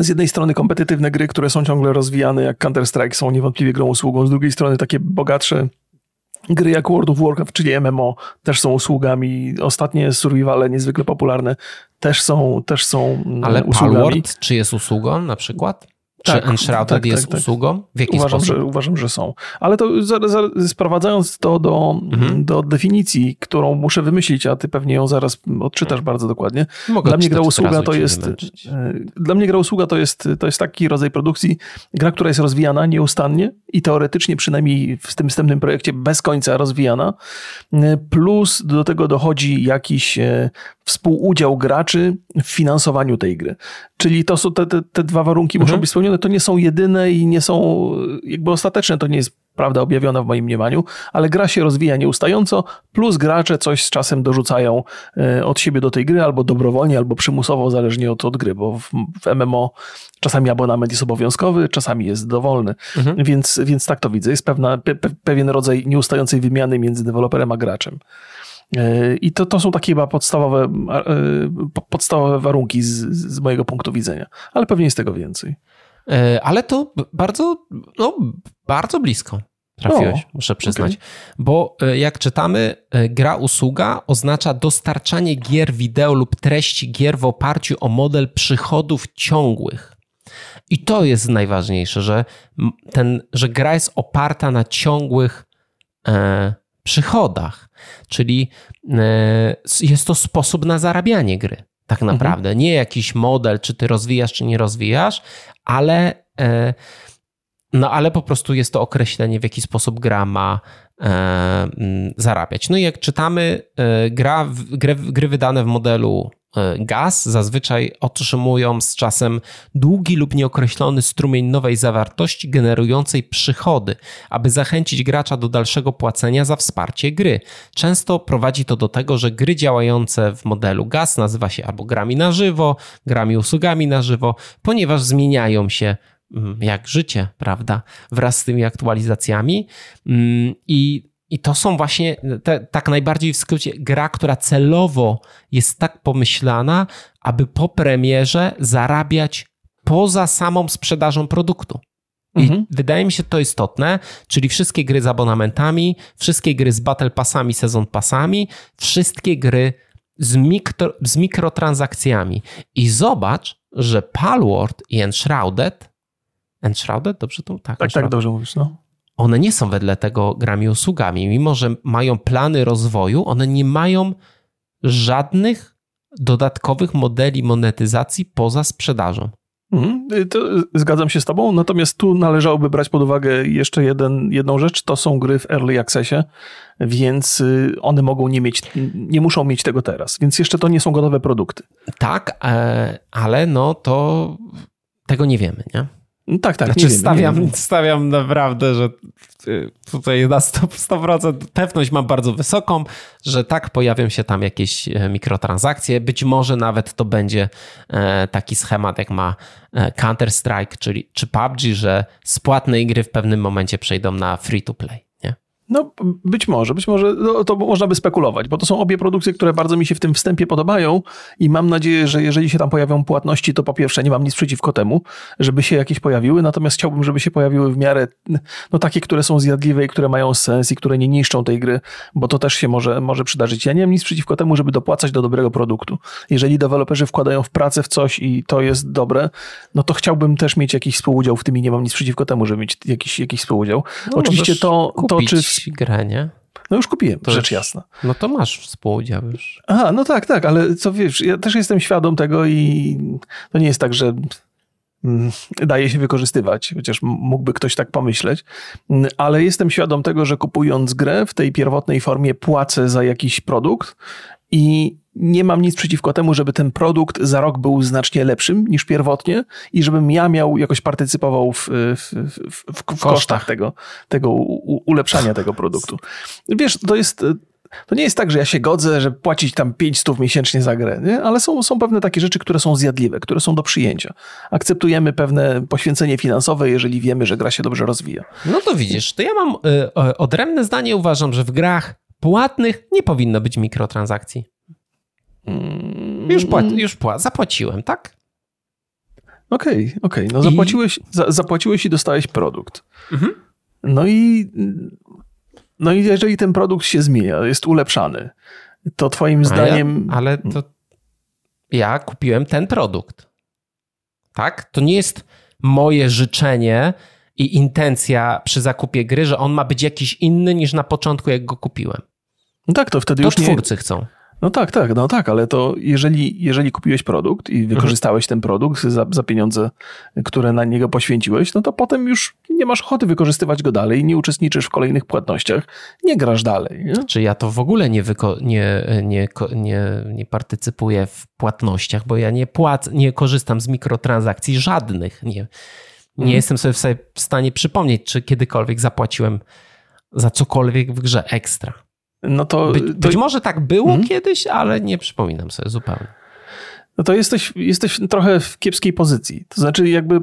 z jednej strony kompetytywne gry, które są ciągle rozwijane, jak Counter-Strike, są niewątpliwie grą usługą, z drugiej strony takie bogatsze Gry jak World of Warcraft, czyli MMO, też są usługami. Ostatnie survivale niezwykle popularne też są, też są Ale usługami. Palworld, czy jest usługą na przykład? Tak, Czy Enshrouded tak, jest tak, tak. usługą? W jaki uważam, sposób? Że, uważam, że są. Ale to za, za, sprowadzając to do, mhm. do definicji, którą muszę wymyślić, a ty pewnie ją zaraz odczytasz bardzo dokładnie. Mogę dla mnie gra usługa to jest. E, dla mnie gra usługa to jest, to jest taki rodzaj produkcji, gra, która jest rozwijana nieustannie i teoretycznie przynajmniej w tym wstępnym projekcie bez końca rozwijana. E, plus do tego dochodzi jakiś e, współudział graczy w finansowaniu tej gry. Czyli to są te, te, te dwa warunki mhm. muszą być spełnione. To nie są jedyne i nie są jakby ostateczne. To nie jest prawda objawiona w moim mniemaniu, ale gra się rozwija nieustająco, plus gracze coś z czasem dorzucają e, od siebie do tej gry, albo dobrowolnie, albo przymusowo, zależnie od, od gry, bo w, w MMO czasami abonament jest obowiązkowy, czasami jest dowolny, mhm. więc, więc tak to widzę. Jest pewna, pe, pewien rodzaj nieustającej wymiany między deweloperem a graczem. E, I to, to są takie chyba podstawowe, e, podstawowe warunki z, z mojego punktu widzenia, ale pewnie jest tego więcej. E, ale to bardzo, no, bardzo blisko trafiłeś, o, muszę przyznać. Okay. Bo jak czytamy, gra usługa oznacza dostarczanie gier wideo lub treści gier w oparciu o model przychodów ciągłych. I to jest najważniejsze, że, ten, że gra jest oparta na ciągłych e, przychodach. Czyli e, jest to sposób na zarabianie gry, tak mhm. naprawdę. Mhm. Nie jakiś model, czy ty rozwijasz, czy nie rozwijasz, ale, e, no, ale po prostu jest to określenie, w jaki sposób gra ma e, zarabiać. No i jak czytamy, gra, gry, gry wydane w modelu E, gaz zazwyczaj otrzymują z czasem długi lub nieokreślony strumień nowej zawartości generującej przychody, aby zachęcić gracza do dalszego płacenia za wsparcie gry. Często prowadzi to do tego, że gry działające w modelu gaz nazywa się albo grami na żywo, grami usługami na żywo, ponieważ zmieniają się mm, jak życie, prawda, wraz z tymi aktualizacjami mm, i i to są właśnie te, tak najbardziej w skrócie gra, która celowo jest tak pomyślana, aby po premierze zarabiać poza samą sprzedażą produktu. I mhm. wydaje mi się to istotne, czyli wszystkie gry z abonamentami, wszystkie gry z battle passami, sezon passami, wszystkie gry z, mikro, z mikrotransakcjami. I zobacz, że Palworld i Enshrouded Enshrouded? Dobrze to? Tak, tak, tak dobrze mówisz, no one nie są wedle tego grami usługami. Mimo, że mają plany rozwoju, one nie mają żadnych dodatkowych modeli monetyzacji poza sprzedażą. Mhm, zgadzam się z Tobą, natomiast tu należałoby brać pod uwagę jeszcze jeden, jedną rzecz. To są gry w Early Accessie, więc y, one mogą nie mieć, nie muszą mieć tego teraz, więc jeszcze to nie są gotowe produkty. Tak, e, ale no to tego nie wiemy, nie? No tak, tak. Znaczy, nie stawiam, nie stawiam naprawdę, że y, tutaj na 100%, 100% pewność mam bardzo wysoką, że tak pojawią się tam jakieś e, mikrotransakcje. Być może nawet to będzie e, taki schemat, jak ma e, Counter-Strike czyli, czy PUBG, że spłatne gry w pewnym momencie przejdą na free to play. No, być może, być może no, to można by spekulować, bo to są obie produkcje, które bardzo mi się w tym wstępie podobają i mam nadzieję, że jeżeli się tam pojawią płatności, to po pierwsze nie mam nic przeciwko temu, żeby się jakieś pojawiły, natomiast chciałbym, żeby się pojawiły w miarę, no takie, które są zjadliwe i które mają sens i które nie niszczą tej gry, bo to też się może, może przydarzyć. Ja nie mam nic przeciwko temu, żeby dopłacać do dobrego produktu. Jeżeli deweloperzy wkładają w pracę w coś i to jest dobre, no to chciałbym też mieć jakiś współudział w tym i nie mam nic przeciwko temu, żeby mieć jakiś, jakiś współudział. No, Oczywiście to, to, czy grę, nie? No już kupiłem, to rzecz jasna. No to masz współudział już. Aha, no tak, tak, ale co wiesz, ja też jestem świadom tego i to nie jest tak, że mm, daje się wykorzystywać, chociaż mógłby ktoś tak pomyśleć, mm, ale jestem świadom tego, że kupując grę w tej pierwotnej formie płacę za jakiś produkt i nie mam nic przeciwko temu, żeby ten produkt za rok był znacznie lepszym niż pierwotnie i żebym ja miał jakoś partycypował w, w, w, w, w kosztach tego, tego ulepszania tego produktu. Wiesz, to jest to nie jest tak, że ja się godzę, że płacić tam 500 miesięcznie za grę, nie? ale są, są pewne takie rzeczy, które są zjadliwe, które są do przyjęcia. Akceptujemy pewne poświęcenie finansowe, jeżeli wiemy, że gra się dobrze rozwija. No to widzisz, to ja mam y, odrębne zdanie. Uważam, że w grach płatnych nie powinno być mikrotransakcji. Mm. Już, pła- już pła- zapłaciłem, tak? Okej, okay, okej. Okay. No zapłaciłeś, I... za, zapłaciłeś i dostałeś produkt. Mhm. No i no i jeżeli ten produkt się zmienia, jest ulepszany, to twoim zdaniem... Ja, ale to ja kupiłem ten produkt. Tak? To nie jest moje życzenie i intencja przy zakupie gry, że on ma być jakiś inny niż na początku, jak go kupiłem. No tak, to wtedy to już twórcy nie... chcą. No tak, tak, no tak, ale to jeżeli, jeżeli kupiłeś produkt i wykorzystałeś ten produkt za, za pieniądze, które na niego poświęciłeś, no to potem już nie masz ochoty wykorzystywać go dalej, nie uczestniczysz w kolejnych płatnościach, nie grasz dalej. Nie? Czy ja to w ogóle nie, wyko- nie, nie, nie, nie partycypuję w płatnościach, bo ja nie płacę, nie korzystam z mikrotransakcji żadnych. Nie, nie mhm. jestem sobie w stanie przypomnieć, czy kiedykolwiek zapłaciłem za cokolwiek w grze ekstra. No to, By, to... Być może tak było hmm? kiedyś, ale nie przypominam sobie zupełnie. No to jesteś, jesteś trochę w kiepskiej pozycji. To znaczy, jakby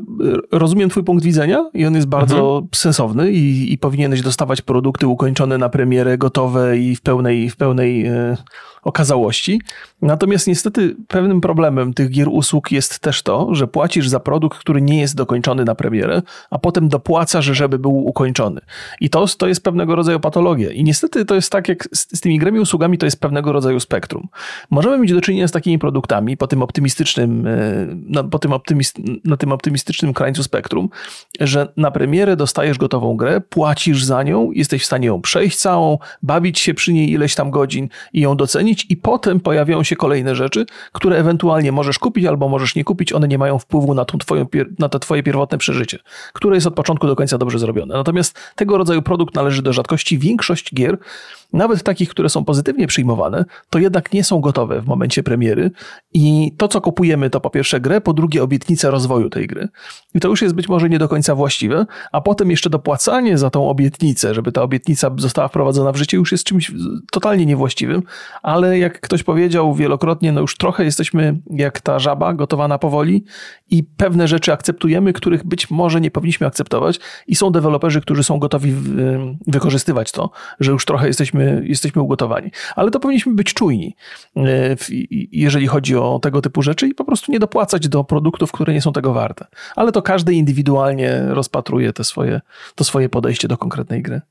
rozumiem Twój punkt widzenia i on jest bardzo mhm. sensowny i, i powinieneś dostawać produkty ukończone na premierę, gotowe i w pełnej, w pełnej e, okazałości. Natomiast niestety pewnym problemem tych gier usług jest też to, że płacisz za produkt, który nie jest dokończony na premierę, a potem dopłacasz, żeby był ukończony. I to, to jest pewnego rodzaju patologia. I niestety to jest tak, jak z, z tymi grami usługami, to jest pewnego rodzaju spektrum. Możemy mieć do czynienia z takimi produktami po tym optymistycznym, e, na, po tym optymist, na tym optymistycznym krańcu spektrum, że na premierę dostajesz gotową grę, płacisz za nią, jesteś w stanie ją przejść całą, bawić się przy niej ileś tam godzin i ją docenić i potem pojawiają się kolejne rzeczy, które ewentualnie możesz kupić albo możesz nie kupić, one nie mają wpływu na, tą twoją, na to twoje pierwotne przeżycie, które jest od początku do końca dobrze zrobione. Natomiast tego rodzaju produkt należy do rzadkości. Większość gier nawet takich, które są pozytywnie przyjmowane, to jednak nie są gotowe w momencie premiery i to, co kupujemy, to po pierwsze grę, po drugie obietnicę rozwoju tej gry. I to już jest być może nie do końca właściwe, a potem jeszcze dopłacanie za tą obietnicę, żeby ta obietnica została wprowadzona w życie, już jest czymś totalnie niewłaściwym, ale jak ktoś powiedział wielokrotnie, no już trochę jesteśmy jak ta żaba, gotowana powoli i pewne rzeczy akceptujemy, których być może nie powinniśmy akceptować i są deweloperzy, którzy są gotowi wykorzystywać to, że już trochę jesteśmy jesteśmy, ugotowani. Ale to powinniśmy być czujni, e, jeżeli chodzi o tego typu rzeczy i po prostu nie dopłacać do produktów, które nie są tego warte. Ale to każdy indywidualnie rozpatruje te swoje, to swoje podejście do konkretnej gry.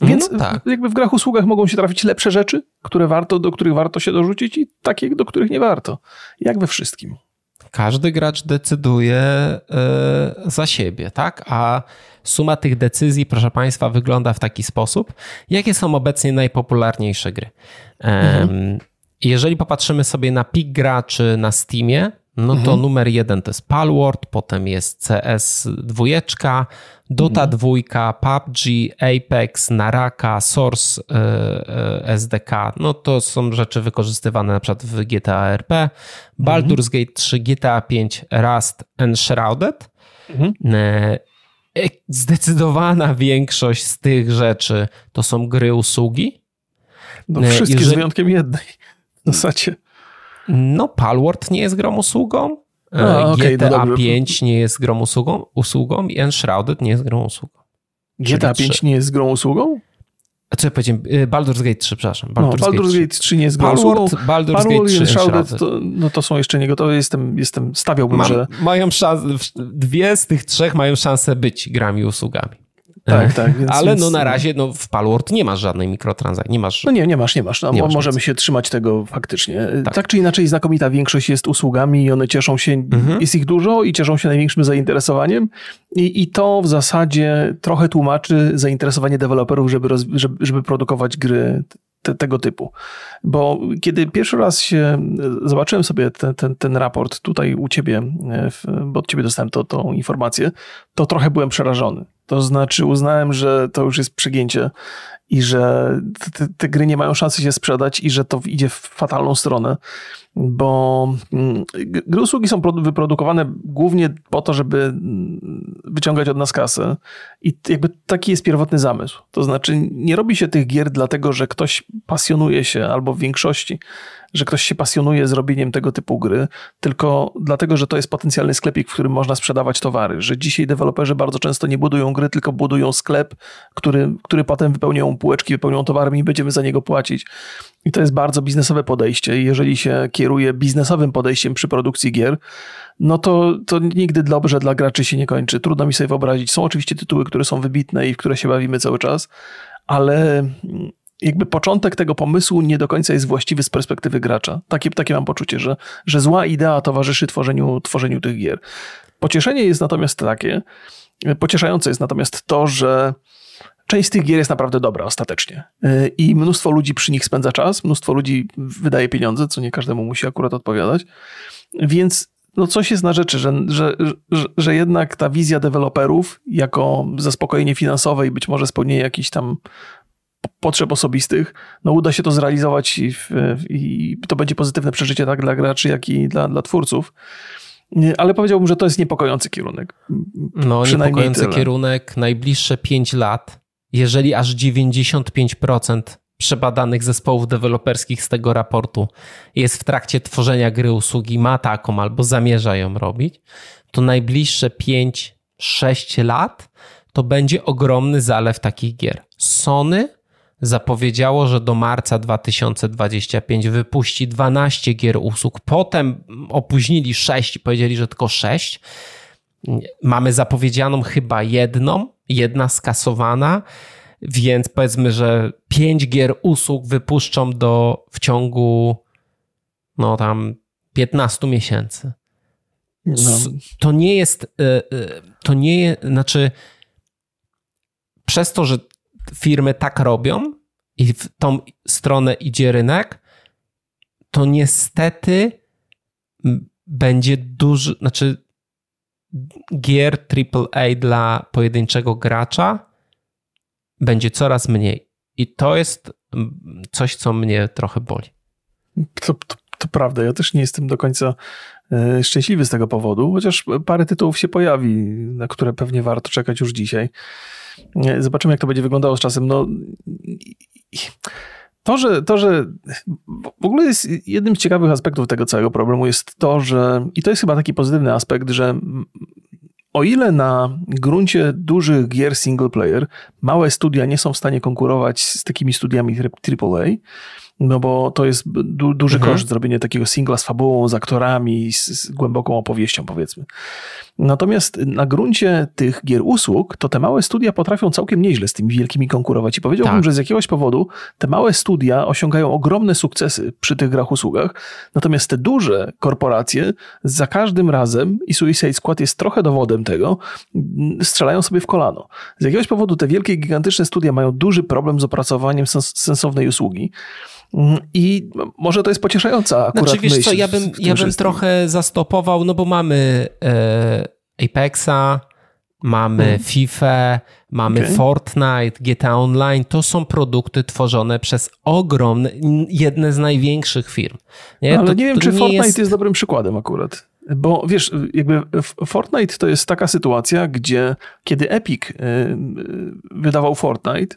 No Więc no tak. jakby w grach usługach mogą się trafić lepsze rzeczy, które warto, do których warto się dorzucić i takie, do których nie warto. Jak we wszystkim. Każdy gracz decyduje yy, za siebie, tak? A Suma tych decyzji, proszę Państwa, wygląda w taki sposób. Jakie są obecnie najpopularniejsze gry? Mhm. Jeżeli popatrzymy sobie na pik graczy na Steamie, no to mhm. numer jeden to jest Palworld, potem jest CS 2, Dota mhm. 2, PUBG, Apex, Naraka, Source e, e, SDK. No to są rzeczy wykorzystywane na przykład w GTA RP, Baldur's Gate 3, GTA 5, Rust, Enshrouded. Mhm. E, zdecydowana większość z tych rzeczy to są gry usługi. No wszystkie Jeżeli... z wyjątkiem jednej w zasadzie. No, Palworld nie jest grą usługą. A, okay, GTA no 5 nie jest grą usługą, usługą i Enshrouded nie jest grą usługą. GTA 5 nie jest grą usługą? A co ja powiedziałem? Y, Baldur's Gate 3, przepraszam. Baldur's, no, Baldur's Gate, 3. 3 nie jest grą usługą. Baldur's Gate 3 Enshrouded, to, no to są jeszcze niegotowe. Jestem, jestem stawiałbym, Mam, że... Mają szansę, dwie z tych trzech mają szansę być grami usługami. Tak, tak. Więc, Ale no na razie no, w Palworld nie masz żadnej mikrotransakcji. Nie masz... No nie, nie masz, nie masz. No, nie możemy masz się trzymać tego faktycznie. Tak. tak. czy inaczej znakomita większość jest usługami i one cieszą się, mhm. jest ich dużo i cieszą się największym zainteresowaniem i, i to w zasadzie trochę tłumaczy zainteresowanie deweloperów, żeby, roz, żeby, żeby produkować gry te, tego typu. Bo kiedy pierwszy raz się zobaczyłem sobie ten, ten, ten raport tutaj u ciebie, e, bo od ciebie dostałem to, tą informację, to trochę byłem przerażony. To znaczy uznałem, że to już jest przegięcie i że te, te, gry nie mają szansy się sprzedać i że to idzie w fatalną stronę, bo mm, gry usługi są wyprodukowane głównie po to, żeby mm, wyciągać od nas kasę i jakby taki jest pierwotny zamysł. To znaczy nie robi się tych gier dlatego, że ktoś pasjonuje się albo w większości że ktoś się pasjonuje zrobieniem tego typu gry, tylko dlatego, że to jest potencjalny sklepik, w którym można sprzedawać towary. Że dzisiaj deweloperzy bardzo często nie budują gry, tylko budują sklep, który, który potem wypełnią półeczki, wypełnią towarem i będziemy za niego płacić. I to jest bardzo biznesowe podejście. Jeżeli się kieruje biznesowym podejściem przy produkcji gier, no to, to nigdy dobrze dla graczy się nie kończy. Trudno mi sobie wyobrazić. Są oczywiście tytuły, które są wybitne i w które się bawimy cały czas, ale jakby początek tego pomysłu nie do końca jest właściwy z perspektywy gracza. Takie, takie mam poczucie, że, że zła idea towarzyszy tworzeniu, tworzeniu tych gier. Pocieszenie jest natomiast takie, pocieszające jest natomiast to, że część z tych gier jest naprawdę dobra ostatecznie. I mnóstwo ludzi przy nich spędza czas, mnóstwo ludzi wydaje pieniądze, co nie każdemu musi akurat odpowiadać. Więc no coś jest na rzeczy, że, że, że, że jednak ta wizja deweloperów jako zaspokojenie finansowe i być może spełnienie jakichś tam potrzeb osobistych, no uda się to zrealizować i, i, to będzie pozytywne przeżycie tak dla graczy, jak i dla, dla twórców. Ale powiedziałbym, że to jest niepokojący kierunek. No, niepokojący tyle. kierunek. Najbliższe 5 lat, jeżeli aż 95% przebadanych zespołów deweloperskich z tego raportu jest w trakcie tworzenia gry usługi, ma taką albo zamierza ją robić, to najbliższe 5-6 lat to będzie ogromny zalew takich gier. Sony zapowiedziało, że do marca 2025 wypuści 12 gier usług. Potem opóźnili 6 i powiedzieli, że tylko 6. Mamy zapowiedzianą chyba jedną, jedna skasowana, więc powiedzmy, że 5 gier usług wypuszczą do w ciągu no tam 15 miesięcy. No. To nie jest, e, e, to nie, znaczy przez to, że firmy tak robią i w tą stronę idzie rynek, to niestety będzie duży, znaczy gier AAA dla pojedynczego gracza będzie coraz mniej. I to jest coś, co mnie trochę boli. To, to, to prawda. Ja też nie jestem do końca e, szczęśliwy z tego powodu, chociaż parę tytułów się pojawi, na które pewnie warto czekać już dzisiaj. Zobaczymy, jak to będzie wyglądało z czasem. No, to, że, to, że w ogóle jest jednym z ciekawych aspektów tego całego problemu jest to, że i to jest chyba taki pozytywny aspekt, że o ile na gruncie dużych gier single player małe studia nie są w stanie konkurować z takimi studiami AAA, no bo to jest du duży mhm. koszt zrobienie takiego singla z fabułą, z aktorami, z, z, głęboką opowieścią powiedzmy. Natomiast na gruncie tych gier usług, to te małe studia potrafią całkiem nieźle z tymi wielkimi konkurować i powiedziałbym, tak. że z jakiegoś powodu te małe studia osiągają ogromne sukcesy przy tych grach usługach, natomiast te duże korporacje za każdym razem, i Suicide Squad jest trochę dowodem tego, strzelają sobie w kolano. Z jakiegoś powodu te wielkie, gigantyczne studia mają duży problem z opracowaniem sens sensownej usługi. I może to jest pocieszająca akurat znaczy, wiesz co, ja bym, ja bym trochę zastopował, no bo mamy e, Apexa, mamy hmm. FIFA, mamy okay. Fortnite, GTA Online. To są produkty tworzone przez ogromne, jedne z największych firm. Nie? No, ale to, nie wiem, czy nie Fortnite jest... jest... dobrym przykładem akurat. Bo wiesz, jakby Fortnite to jest taka sytuacja, gdzie kiedy Epic y, y, wydawał Fortnite,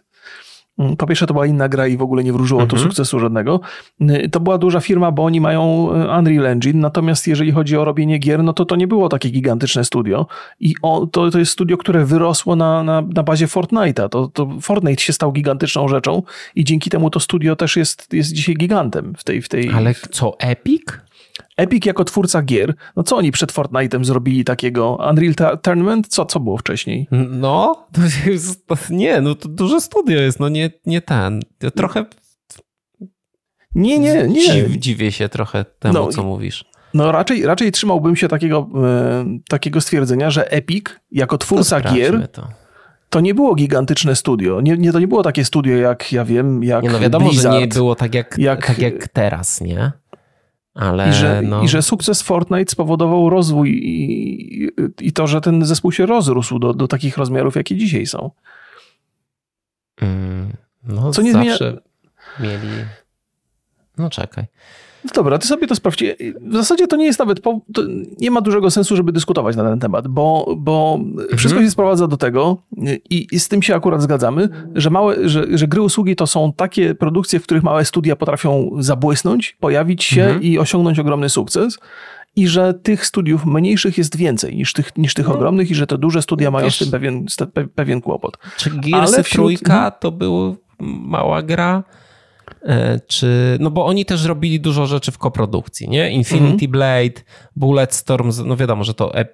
po pierwsze, to była inna gra i w ogóle nie wróżyło to mhm. sukcesu żadnego. Y, to była duża firma, bo oni mają Unreal Engine, natomiast jeżeli chodzi o robienie gier, no to to nie było takie gigantyczne studio. I o, to, to jest studio, które wyrosło na, na, na bazie Fortnite'a. To, to Fortnite się stał gigantyczną rzeczą i dzięki temu to studio też jest, jest dzisiaj gigantem w tej... W tej Ale co, Epic? Epic jako twórca gier, no co oni przed Fortnite'em zrobili takiego? Unreal Tournament? Co, co było wcześniej? No, to jest, nie, no to duże studio jest, no nie, nie ten. Trochę... Nie, nie, nie. Dziw, dziwię się trochę temu, no, co mówisz. No raczej, raczej trzymałbym się takiego, e, takiego stwierdzenia, że Epic jako twórca gier... To to nie było gigantyczne studio. Nie, nie, to nie było takie studio jak, ja wiem, jak nie, No wiadomo, Blizzard, że nie było tak jak, jak, tak jak teraz, nie? Ale I, że, no... I że sukces Fortnite spowodował rozwój i, i to, że ten zespół się rozrósł do, do takich rozmiarów, jakie dzisiaj są. Mm, no, Co nie zawsze zmienia... mieli... No czekaj. No dobra, ty sobie to sprawdź. W zasadzie to nie jest nawet, po, nie ma dużego sensu, żeby dyskutować na ten temat, bo, bo mhm. wszystko się sprowadza do tego i, i, z tym się akurat zgadzamy, że, małe, że, że gry usługi to są takie produkcje, w których małe studia potrafią zabłysnąć, pojawić się mhm. i osiągnąć ogromny sukces i że tych studiów mniejszych jest więcej niż tych, niż tych no. ogromnych i że te duże studia mają z tym pewien, pewien kłopot. Czy Ale wśród... trójka to była mała gra? E, czy, no bo oni też robili dużo rzeczy w koprodukcji, nie? Infinity mhm. Blade, Bulletstorm, no wiadomo, że to, e,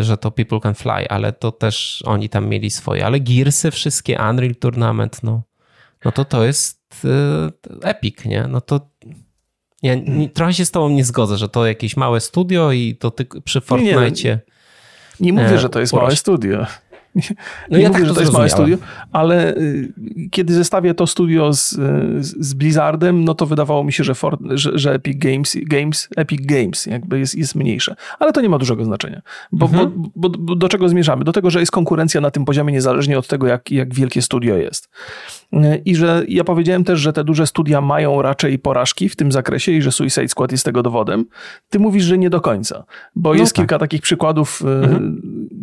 że to People Can Fly, ale to też oni tam mieli swoje, ale Gearsy wszystkie, Unreal Tournament, no, no to to jest e, epic, nie? No to ja nie, trochę się z tobą nie zgodzę, że to jakieś małe studio i to ty, przy Fortnite. Nie, nie, nie mówię, że to jest małe studio. No nie ja mówię, tak że to jest małe studio, ale y, kiedy zestawię to studio z, z Blizzardem, no to wydawało mi się, że, Fort, że, że, Epic Games, Games, Epic Games jakby jest, jest mniejsze. Ale to nie ma dużego znaczenia. Bo, mhm. bo, bo, bo do czego zmierzamy? Do tego, że jest konkurencja na tym poziomie niezależnie od tego, jak, jak wielkie studio jest. I że ja powiedziałem też, że te duże studia mają raczej porażki w tym zakresie i że Suicide Squad jest tego dowodem. Ty mówisz, że nie do końca, bo no jest tak. kilka takich przykładów, y, mhm.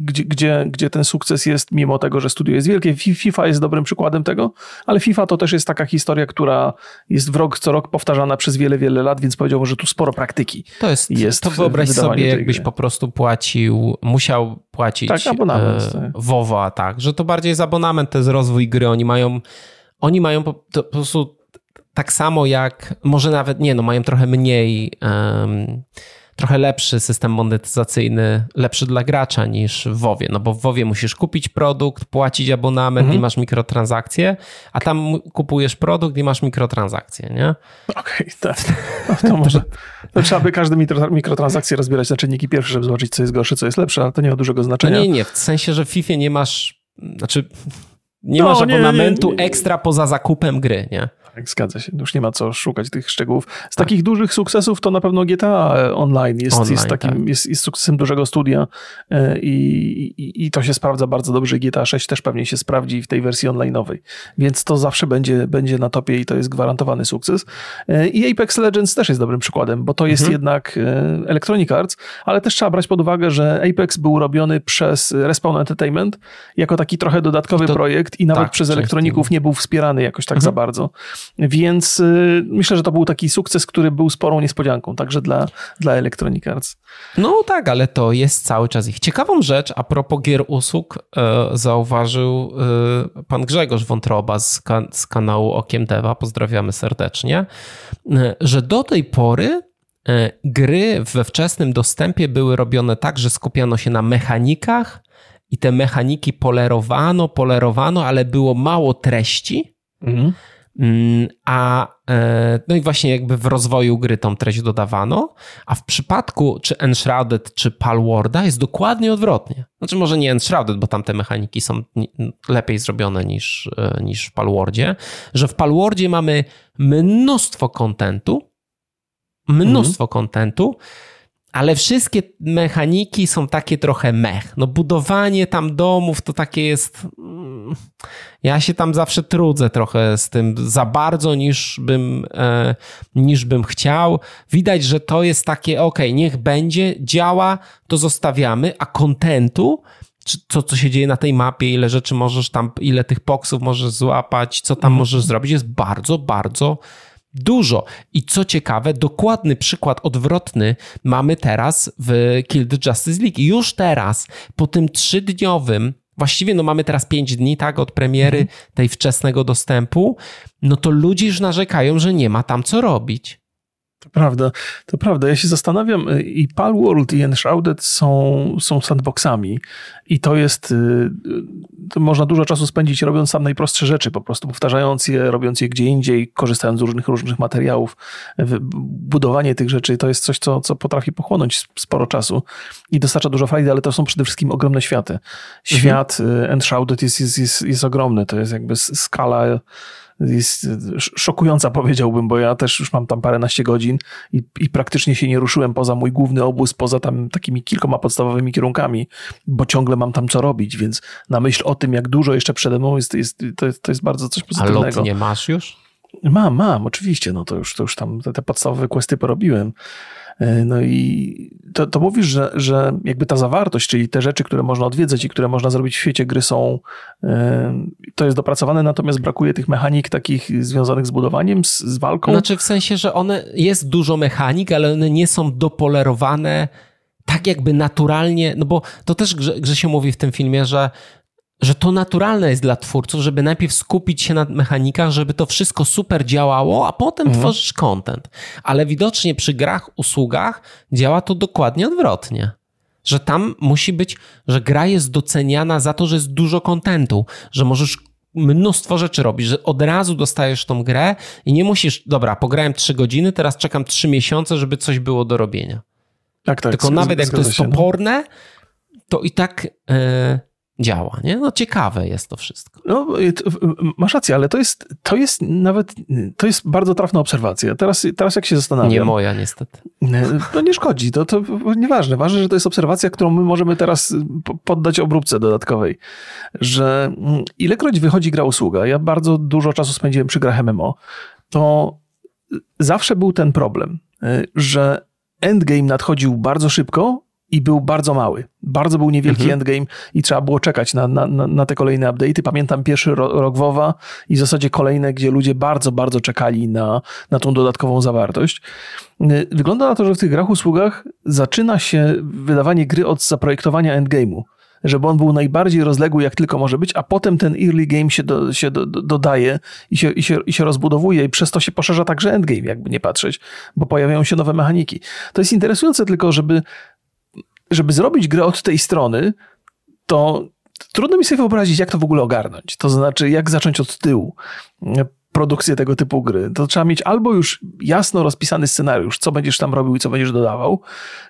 Gdzie, gdzie, gdzie ten sukces jest, mimo tego, że studio jest wielkie. FIFA jest dobrym przykładem tego, ale FIFA to też jest taka historia, która jest w rok co rok powtarzana przez wiele, wiele lat, więc powiedziałbym, że tu sporo praktyki to jest. jest to wyobraź sobie, jakbyś gry. po prostu płacił, musiał płacić tak, abonament, e, tak. WoWa, tak, że to bardziej jest abonament, to jest rozwój gry, oni mają oni mają po, po prostu tak samo jak, może nawet nie, no mają trochę mniej, um, trochę lepszy system monetyzacyjny, lepszy dla gracza niż w WoWie, no bo w WoWie musisz kupić produkt, płacić abonament mhm. i masz mikrotransakcje, a tam kupujesz produkt i masz mikrotransakcje, nie? Okej, okay, tak. No to może, to trzeba by każde mikrotransakcje rozbierać na czynniki pierwsze, żeby zobaczyć, co jest gorsze, co jest lepsze, ale to nie ma dużego znaczenia. No nie, nie, w sensie, że w FIFA nie masz, znaczy nie no, masz abonamentu nie, nie, nie. ekstra poza zakupem gry, nie? Tak, zgadza się. Już nie ma co szukać tych szczegółów. Z tak. takich dużych sukcesów to na pewno GTA Online jest, Online, jest, takim, tak. jest, jest sukcesem dużego studia e, i, i, i, to się sprawdza bardzo dobrze. GTA 6 też pewnie się sprawdzi w tej wersji online'owej, więc to zawsze będzie, będzie na topie i to jest gwarantowany sukces. E, I Apex Legends też jest dobrym przykładem, bo to jest mhm. jednak e, Electronic Arts, ale też trzeba brać pod uwagę, że Apex był robiony przez Respawn Entertainment jako taki trochę dodatkowy to, projekt i nawet tak, przez elektroników nie był wspierany jakoś tak mhm. za bardzo. Więc y, myślę, że to był taki sukces, który był sporą niespodzianką, także dla, dla Electronic Arts. No tak, ale to jest cały czas ich. Ciekawą rzecz, a propos gier usług, e, zauważył e, pan Grzegorz Wątroba z, z kanału Okiem Deva, pozdrawiamy serdecznie, e, że do tej pory gry we wczesnym dostępie były robione tak, że skupiano się na mechanikach i te mechaniki polerowano, polerowano, ale było mało treści. Mhm. Mm, a e, no i właśnie jakby w rozwoju gry tą treść dodawano, a w przypadku czy Enshrouded, czy Palwarda jest dokładnie odwrotnie. Znaczy może nie Enshrouded, bo tam te mechaniki są lepiej zrobione niż, e, niż w Palwardzie, że w Palwardzie mamy mnóstwo kontentu, mnóstwo mhm. kontentu, ale wszystkie mechaniki są takie trochę mech. No budowanie tam domów to takie jest ja się tam zawsze trudzę trochę z tym za bardzo niż bym, e, niż bym chciał. Widać, że to jest takie, ok, niech będzie, działa, to zostawiamy, a kontentu co, co się dzieje na tej mapie, ile rzeczy możesz tam, ile tych poksów możesz złapać, co tam mhm. możesz zrobić, jest bardzo, bardzo dużo. I co ciekawe, dokładny przykład odwrotny mamy teraz w Kill the Justice League. już teraz, po tym trzydniowym, właściwie no mamy teraz pięć dni, tak, od premiery mhm. tej wczesnego dostępu, no to ludzie już narzekają, że nie ma tam co robić. To prawda, to prawda. Ja się zastanawiam, y, i Palworld i Enshrouded są, są sandboxami i to jest, y, to można dużo czasu spędzić robiąc sam najprostsze rzeczy, po prostu powtarzając je, robiąc je gdzie indziej, korzystając z różnych, różnych materiałów. Budowanie tych rzeczy to jest coś, co, co potrafi pochłonąć sporo czasu i dostarcza dużo frajdy, ale to są przede wszystkim ogromne światy. Świat mhm. Enshrouded jest, jest, jest, jest ogromny, to jest jakby skala jest szokująca, powiedziałbym, bo ja też już mam tam paręnaście godzin i, i praktycznie się nie ruszyłem poza mój główny obóz, poza tam takimi kilkoma podstawowymi kierunkami, bo ciągle mam tam co robić, więc na myśl o tym, jak dużo jeszcze przede mną jest, jest to, jest, to jest bardzo coś pozytywnego. A lot nie masz już? Mam, mam, oczywiście, no to już, to już tam te, te podstawowe questy porobiłem. E, no i to, to mówisz, że, że jakby ta zawartość, czyli te rzeczy, które można odwiedzać i które można zrobić w świecie gry są, e, to jest dopracowane, natomiast brakuje tych mechanik takich związanych z budowaniem, z, z walką. Znaczy w sensie, że one, jest dużo mechanik, ale one nie są dopolerowane tak jakby naturalnie, no bo to też że się mówi w tym filmie, że że to naturalne jest dla twórców, żeby najpierw skupić się na mechanikach, żeby to wszystko super działało, a potem mhm. tworzysz content. Ale widocznie przy grach, usługach działa to dokładnie odwrotnie. Że tam musi być, że gra jest doceniana za to, że jest dużo kontentu, że możesz mnóstwo rzeczy robić, że od razu dostajesz tą grę i nie musisz, dobra, pograłem 3 godziny, teraz czekam 3 miesiące, żeby coś było do robienia. Tak, tak. Tylko nawet jak to jest no. toporne, to i tak... Yy, działa, nie? No ciekawe jest to wszystko. No, masz rację, ale to jest, to jest nawet, to jest bardzo trafna obserwacja. Teraz, teraz jak się zastanawiam... Nie moja niestety. No nie szkodzi, to, to nieważne. Ważne, że to jest obserwacja, którą my możemy teraz poddać obróbce dodatkowej. Że mm, ilekroć wychodzi gra usługa, ja bardzo dużo czasu spędziłem przy grach MMO, to zawsze był ten problem, y, że endgame nadchodził bardzo szybko, i był bardzo mały. Bardzo był niewielki mhm. endgame i trzeba było czekać na, na, na te kolejne update'y. Pamiętam pierwszy rok WoWa i w zasadzie kolejne, gdzie ludzie bardzo, bardzo czekali na, na tą dodatkową zawartość. Y, wygląda na to, że w tych grach usługach zaczyna się wydawanie gry od zaprojektowania endgame'u żeby on był najbardziej rozległy, jak tylko może być, a potem ten early game się, do, się do, do, dodaje i się, i, się, i się rozbudowuje i przez to się poszerza także endgame, jakby nie patrzeć, bo pojawiają się nowe mechaniki. To jest interesujące tylko, żeby żeby zrobić grę od tej strony, to trudno mi sobie wyobrazić, jak to w ogóle ogarnąć. To znaczy, jak zacząć od tyłu produkcję tego typu gry. To trzeba mieć albo już jasno rozpisany scenariusz, co będziesz tam robił i co będziesz dodawał,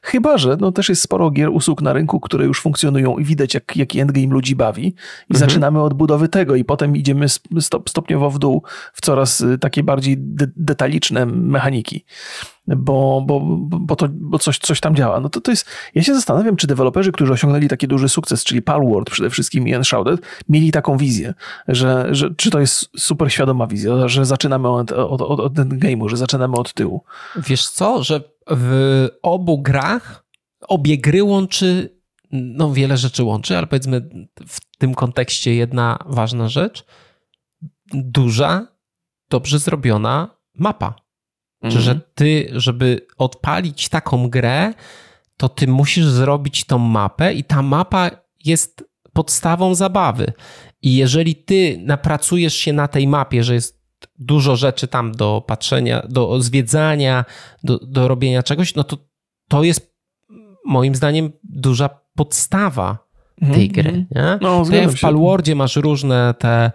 chyba że no, też jest sporo gier, usług na rynku, które już funkcjonują i widać, jak, jaki endgame ludzi bawi i mhm. zaczynamy od budowy tego i potem idziemy stop, stopniowo w dół w coraz y, takie bardziej de detaliczne mechaniki bo, bo, bo, to, bo coś, coś tam działa. No to, to jest, ja się zastanawiam, czy deweloperzy, którzy osiągnęli taki duży sukces, czyli Palworld przede wszystkim i Enshrouded, mieli taką wizję, że, że czy to jest super świadoma wizja, że zaczynamy od, od, od, od game'u, że zaczynamy od tyłu. Wiesz co, że w obu grach obie gry łączy, no wiele rzeczy łączy, ale powiedzmy w tym kontekście jedna ważna rzecz, duża, dobrze zrobiona mapa Mhm. Że ty, żeby odpalić taką grę, to ty musisz zrobić tą mapę i ta mapa jest podstawą zabawy. I jeżeli ty napracujesz się na tej mapie, że jest dużo rzeczy tam do patrzenia, do zwiedzania, do, do robienia czegoś, no to to jest moim zdaniem duża podstawa tej -hmm. gry. Mhm. Nie? No, w Palwordzie masz różne te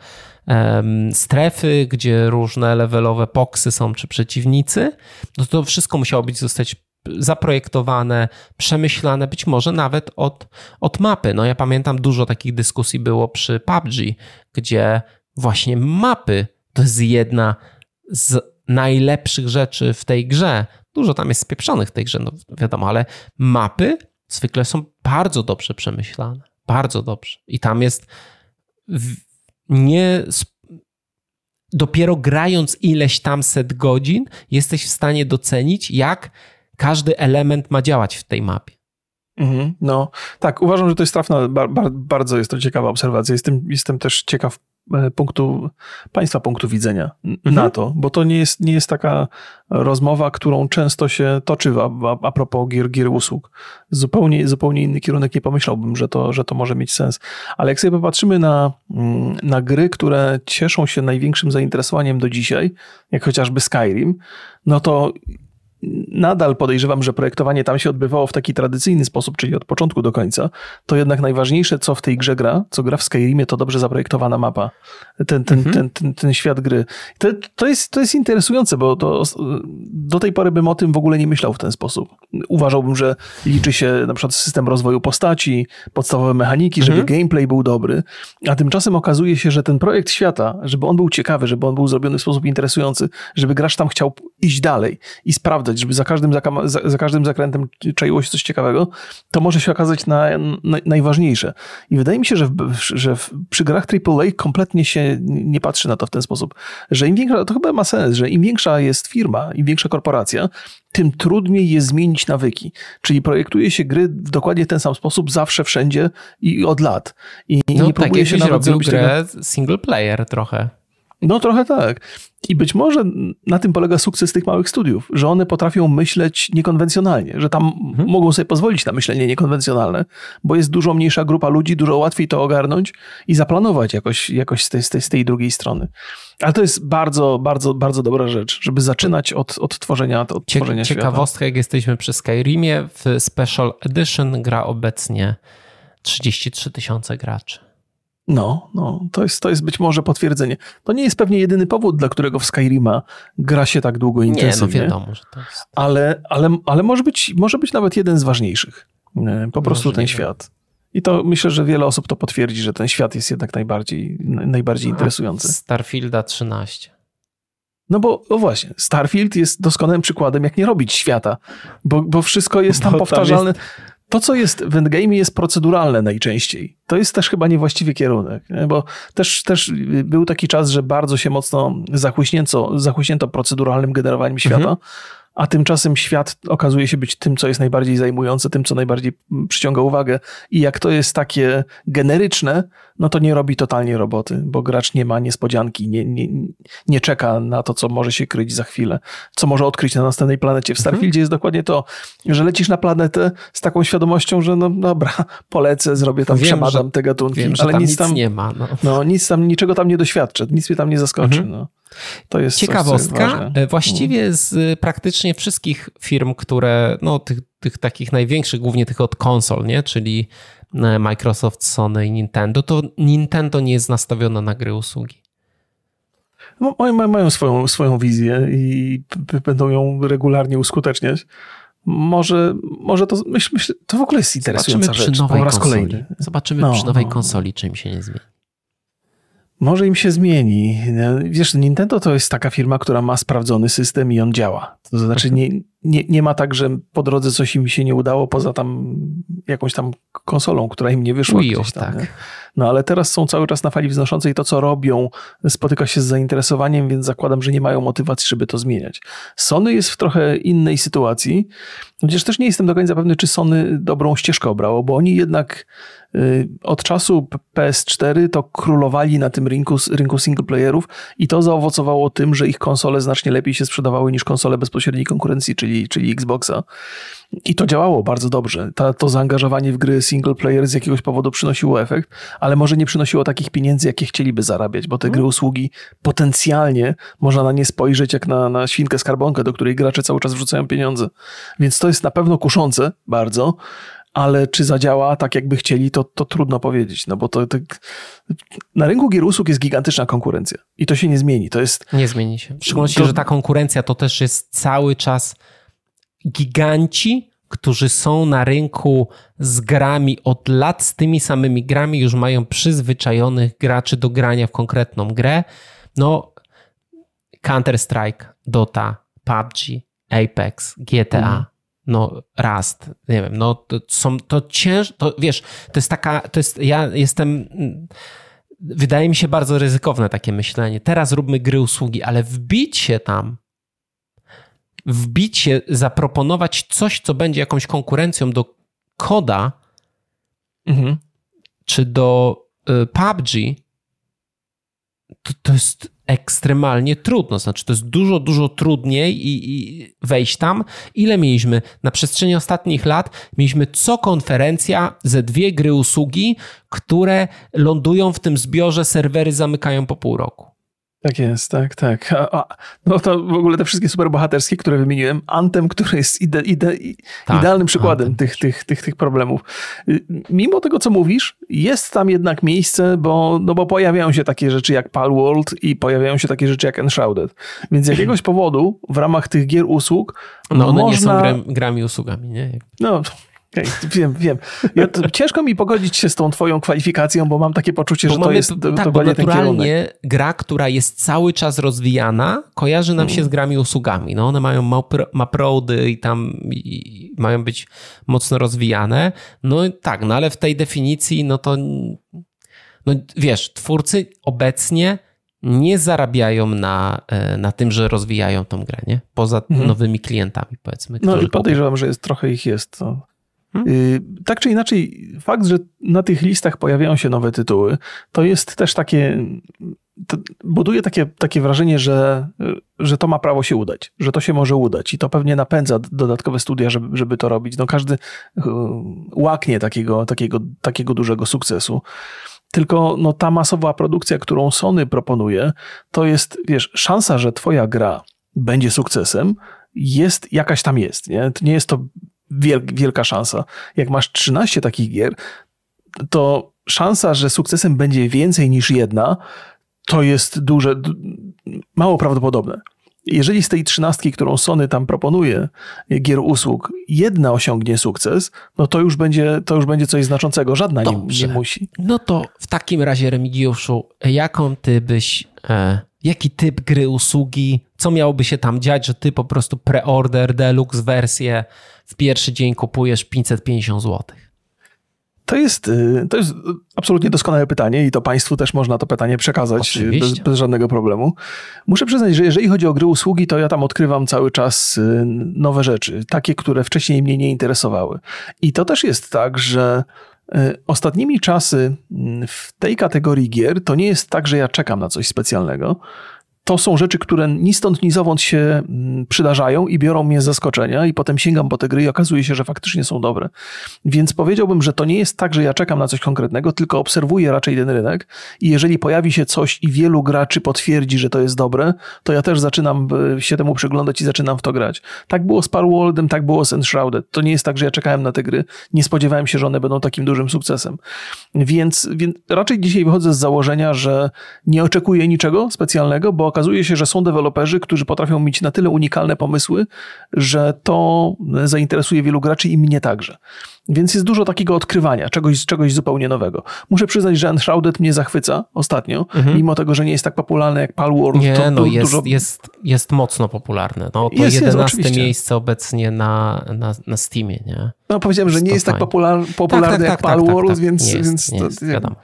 strefy, gdzie różne levelowe poksy są, czy przeciwnicy, no to wszystko musiało być zostać zaprojektowane, przemyślane, być może nawet od, od mapy. No ja pamiętam dużo takich dyskusji było przy PUBG, gdzie właśnie mapy to jest jedna z najlepszych rzeczy w tej grze. Dużo tam jest spieprzonych w tej grze, no wiadomo, ale mapy zwykle są bardzo dobrze przemyślane. Bardzo dobrze. I tam jest nie dopiero grając ileś tam set godzin, jesteś w stanie docenić, jak każdy element ma działać w tej mapie. Mhm, no, tak, uważam, że to jest trafna, bar, bar, bardzo jest to ciekawa obserwacja. Jestem, jestem też ciekaw punktu, państwa punktu widzenia mhm. na to, bo to nie jest, nie jest taka rozmowa, którą często się toczy a, a, a propos gier, gier usług. Zupełnie, zupełnie inny kierunek, nie pomyślałbym, że to, że to może mieć sens. Ale jak sobie popatrzymy na, mm, na gry, które cieszą się największym zainteresowaniem do dzisiaj, jak chociażby Skyrim, no to nadal podejrzewam, że projektowanie tam się odbywało w taki tradycyjny sposób, czyli od początku do końca, to jednak najważniejsze, co w tej grze gra, co gra w Skyrimie, to dobrze zaprojektowana mapa. Ten, ten, mhm. ten, ten, ten, świat gry. To, to, jest, to jest interesujące, bo to, do tej pory bym o tym w ogóle nie myślał w ten sposób. Uważałbym, że liczy się na przykład system rozwoju postaci, podstawowe mechaniki, żeby mhm. gameplay był dobry, a tymczasem okazuje się, że ten projekt świata, żeby on był ciekawy, żeby on był zrobiony w sposób interesujący, żeby gracz tam chciał iść dalej i sprawdzać żeby za każdym, za, za każdym zakrętem czaiło się coś ciekawego, to może się okazać na, na, najważniejsze. I wydaje mi się, że, w, że w, przy grach AAA kompletnie się nie patrzy na to w ten sposób, że im większa, to chyba ma sens, że im większa jest firma, im większa korporacja, tym trudniej jest zmienić nawyki. Czyli projektuje się gry w dokładnie ten sam sposób, zawsze, wszędzie i od lat. I no, nie tak, próbuje się nawet zrobić grę tego... single player trochę. No trochę tak. I być może na tym polega sukces tych małych studiów, że one potrafią myśleć niekonwencjonalnie, że tam mhm. mogą sobie pozwolić na myślenie niekonwencjonalne, bo jest dużo mniejsza grupa ludzi, dużo łatwiej to ogarnąć i zaplanować jakoś, jakoś z, tej, z, tej, z tej drugiej strony. Ale to jest bardzo, bardzo, bardzo dobra rzecz, żeby zaczynać od, od tworzenia, od tworzenia Ciekawostka, świata. jak jesteśmy przy Skyrimie, w Special Edition gra obecnie 33 tysiące graczy. No, no, to jest, to jest być może potwierdzenie. To nie jest pewnie jedyny powód, dla którego w Skyrima gra się tak długo intensywnie. Nie, no wiadomo, że to jest. Ale, ale, ale może, być, może być nawet jeden z ważniejszych. Po prostu ten świat. I to myślę, że wiele osób to potwierdzi, że ten świat jest jednak najbardziej, najbardziej interesujący. Starfielda 13. No bo no właśnie, Starfield jest doskonałym przykładem, jak nie robić świata, bo, bo wszystko jest tam bo powtarzalne. Tam jest to, co jest w endgame, jest proceduralne najczęściej. To jest też chyba niewłaściwy kierunek, nie? bo też, też był taki czas, że bardzo się mocno zachłyśnięto, zachłyśnięto proceduralnym generowaniem świata. Mhm a tymczasem świat okazuje się być tym, co jest najbardziej zajmujące, tym, co najbardziej przyciąga uwagę. I jak to jest takie generyczne, no to nie robi totalnie roboty, bo gracz nie ma niespodzianki, nie, nie, nie czeka na to, co może się kryć za chwilę, co może odkryć na następnej planecie. W mhm. Starfieldzie jest dokładnie to, że lecisz na planetę z taką świadomością, że no dobra, polecę, zrobię tam, wiem, przebadam te gatunki, wiem, ale tam nic tam nie ma. No. no. nic tam, niczego tam nie doświadczę, nic mnie tam nie zaskoczy. Mhm. No. To jest Ciekawostka. Coś, e, właściwie z praktycznie wszystkich firm, które, no tych, tych takich największych, głównie tych od konsol, nie? czyli e, Microsoft, Sony i Nintendo, to Nintendo nie jest nastawione na gry usługi. No, mają, mają swoją, swoją wizję i będą ją regularnie uskuteczniać. Może, może to, myśl, myśl, to w ogóle jest interesująca Zobaczymy rzecz. Przy nowej po raz konsoli. kolejny. Zobaczymy no, przy nowej no. konsoli, czym się nie zmieni. Może im się zmieni. Wiesz, Nintendo to jest taka firma, która ma sprawdzony system i on działa. To znaczy nie, nie, nie ma tak, że po drodze coś im się nie udało poza tam jakąś tam konsolą, która im nie wyszła. Wii U, tak. Nie? No ale teraz są cały czas na fali wznoszącej. To, co robią, spotyka się z zainteresowaniem, więc zakładam, że nie mają motywacji, żeby to zmieniać. Sony jest w trochę innej sytuacji, chociaż też nie jestem do końca pewny, czy Sony dobrą ścieżkę obrało, bo oni jednak od czasu PS4 to królowali na tym rynku, rynku singleplayerów i to zaowocowało tym, że ich konsole znacznie lepiej się sprzedawały niż konsole bezpośredniej konkurencji, czyli, czyli Xboxa. I to działało bardzo dobrze. Ta, to zaangażowanie w gry single player z jakiegoś powodu przynosiło efekt, ale może nie przynosiło takich pieniędzy, jakie chcieliby zarabiać, bo te gry usługi potencjalnie można na nie spojrzeć jak na, na świnkę skarbonkę, do której gracze cały czas wrzucają pieniądze. Więc to jest na pewno kuszące bardzo, ale czy zadziała tak, jakby chcieli, to, to trudno powiedzieć, no bo to, to, na rynku gier usług jest gigantyczna konkurencja i to się nie zmieni. To jest... Nie zmieni się. W szczególności, to... że ta konkurencja to też jest cały czas giganci, którzy są na rynku z grami od lat, z tymi samymi grami, już mają przyzwyczajonych graczy do grania w konkretną grę. No, Counter-Strike, Dota, PUBG, Apex, GTA. Mm no Rust, nie wiem, no to są, to cięż, to wiesz, to jest taka, to jest, ja jestem wydaje mi się bardzo ryzykowne takie myślenie. Teraz róbmy gry usługi, ale wbić się tam, wbić się, zaproponować coś, co będzie jakąś konkurencją do koda, mhm. czy do y, PUBG, to, to jest ekstremalnie trudno. Znaczy, to jest dużo, dużo trudniej i, i, wejść tam. Ile mieliśmy na przestrzeni ostatnich lat? Mieliśmy co konferencja ze dwie gry usługi, które lądują w tym zbiorze, serwery zamykają po pół roku. Tak jest, tak, tak. A, a, no to w ogóle te wszystkie superbohaterskie, które wymieniłem, Antem, który jest ide, ide, tak, idealnym przykładem tych, tych, tych, tych problemów. Y, mimo tego, co mówisz, jest tam jednak miejsce, bo, no bo pojawiają się takie rzeczy jak Palworld i pojawiają się takie rzeczy jak Enshrouded. Więc z jakiegoś *clears throat* powodu w ramach tych gier usług no one można... nie są grami usługami, nie? No, Okay, wiem, wiem. Ja, ciężko mi pogodzić się z tą twoją kwalifikacją, bo mam takie poczucie, bo że to jest to, tak, bo naturalnie gra, która jest cały czas rozwijana, kojarzy nam się z grami usługami. No one mają maprody i tam i mają być mocno rozwijane. No tak, no ale w tej definicji, no to no wiesz, twórcy obecnie nie zarabiają na, e, na tym, że rozwijają tą grę, nie? Poza mhm. nowymi klientami, powiedzmy. No i podejrzewam, że jest trochę ich jest. To? Y, tak czy inaczej, fakt, że na tych listach pojawiają się nowe tytuły, to jest też takie. buduje takie, takie wrażenie, że, że to ma prawo się udać, że to się może udać i to pewnie napędza dodatkowe studia, żeby, żeby to robić. No każdy y, łaknie takiego, takiego, takiego dużego sukcesu. Tylko no, ta masowa produkcja, którą Sony proponuje, to jest, wiesz, szansa, że twoja gra będzie sukcesem, jest jakaś tam jest. Nie? Nie jest to wielka szansa. Jak masz 13 takich gier, to szansa, że sukcesem będzie więcej niż jedna, to jest duże, mało prawdopodobne. Jeżeli z tej trzynastki, którą Sony tam proponuje, gier usług, jedna osiągnie sukces, no to już będzie, to już będzie coś znaczącego. Żadna nie, nie, musi. No to w takim razie, Remigiuszu, jaką ty byś, e, jaki typ gry usługi, co miałoby się tam dziać, że ty po prostu preorder, deluxe wersję w pierwszy dzień kupujesz 550 zł? To jest, y, to jest absolutnie doskonałe pytanie i to Państwu też można to pytanie przekazać bez, bez, żadnego problemu. Muszę przyznać, że jeżeli chodzi o gry usługi, to ja tam odkrywam cały czas y, nowe rzeczy, takie, które wcześniej mnie nie interesowały. I to też jest tak, że y, ostatnimi czasy mm, w tej kategorii gier to nie jest tak, że ja czekam na coś specjalnego, to są rzeczy, które ni stąd, ni zowąd się mm, przydarzają i biorą mnie z zaskoczenia i potem sięgam po te gry i okazuje się, że faktycznie są dobre. Więc powiedziałbym, że to nie jest tak, że ja czekam na coś konkretnego, tylko obserwuję raczej ten rynek i jeżeli pojawi się coś i wielu graczy potwierdzi, że to jest dobre, to ja też zaczynam e, się temu przyglądać i zaczynam w to grać. Tak było z Parwaldem, tak było z Enshrouded. To nie jest tak, że ja czekałem na te gry, nie spodziewałem się, że one będą takim dużym sukcesem. Więc, więc raczej dzisiaj wychodzę z założenia, że nie oczekuję niczego specjalnego, bo okazuje się, że są deweloperzy, którzy potrafią mieć na tyle unikalne pomysły, że to zainteresuje wielu graczy i mnie także. Więc jest dużo takiego odkrywania, czegoś, czegoś zupełnie nowego. Muszę przyznać, że Enshrouded mnie zachwyca ostatnio, mhm. mimo tego, że nie jest tak popularny jak Palworld. Nie, to, no jest, dużo... jest, jest mocno popularny. No, to jest, 11 jest, miejsce obecnie na, na, na Steamie, nie? No powiedziałem, że nie jest tak popular, popularny tak, tak, jak tak, tak Palworld, tak, tak, więc... Nie jest, więc nie jest, wiadomo.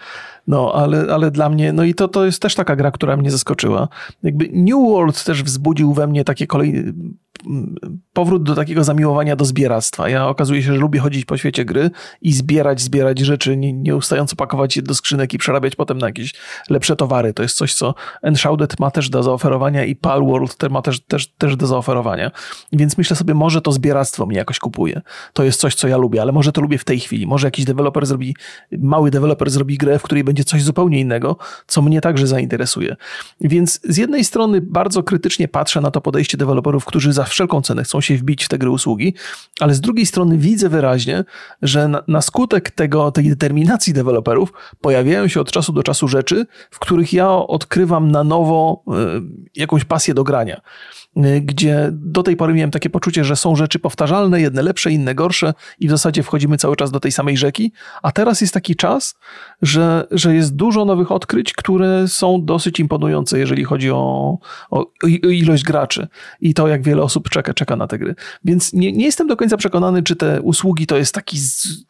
No, ale, ale dla mnie, no i to, to jest też taka gra, która mnie zaskoczyła. Jakby New World też wzbudził we mnie takie kolejne powrót do takiego zamiłowania do zbieractwa. Ja okazuje się, że lubię chodzić po świecie gry i zbierać, zbierać rzeczy, nie, nieustająco pakować je do skrzynek i przerabiać potem na jakieś lepsze towary. To jest coś, co Enshrouded ma też do zaoferowania i Palworld ma też, też, też do zaoferowania. Więc myślę sobie, może to zbieractwo mnie jakoś kupuje. To jest coś, co ja lubię, ale może to lubię w tej chwili. Może jakiś deweloper zrobi, mały deweloper zrobi grę, w której będzie coś zupełnie innego, co mnie także zainteresuje. Więc z jednej strony bardzo krytycznie patrzę na to podejście deweloperów, którzy za wszelką cenę chcą się wbić w te gry usługi, ale z drugiej strony widzę wyraźnie, że na, na skutek tego, tej determinacji deweloperów pojawiają się od czasu do czasu rzeczy, w których ja odkrywam na nowo y, jakąś pasję do grania. Y, gdzie do tej pory miałem takie poczucie, że są rzeczy powtarzalne, jedne lepsze, inne gorsze i w zasadzie wchodzimy cały czas do tej samej rzeki, a teraz jest taki czas, że, że jest dużo nowych odkryć, które są dosyć imponujące, jeżeli chodzi o, o, o ilość graczy i to, jak wiele osób osób czeka, czeka na te gry. Więc nie, nie jestem do końca przekonany, czy te usługi to jest taki,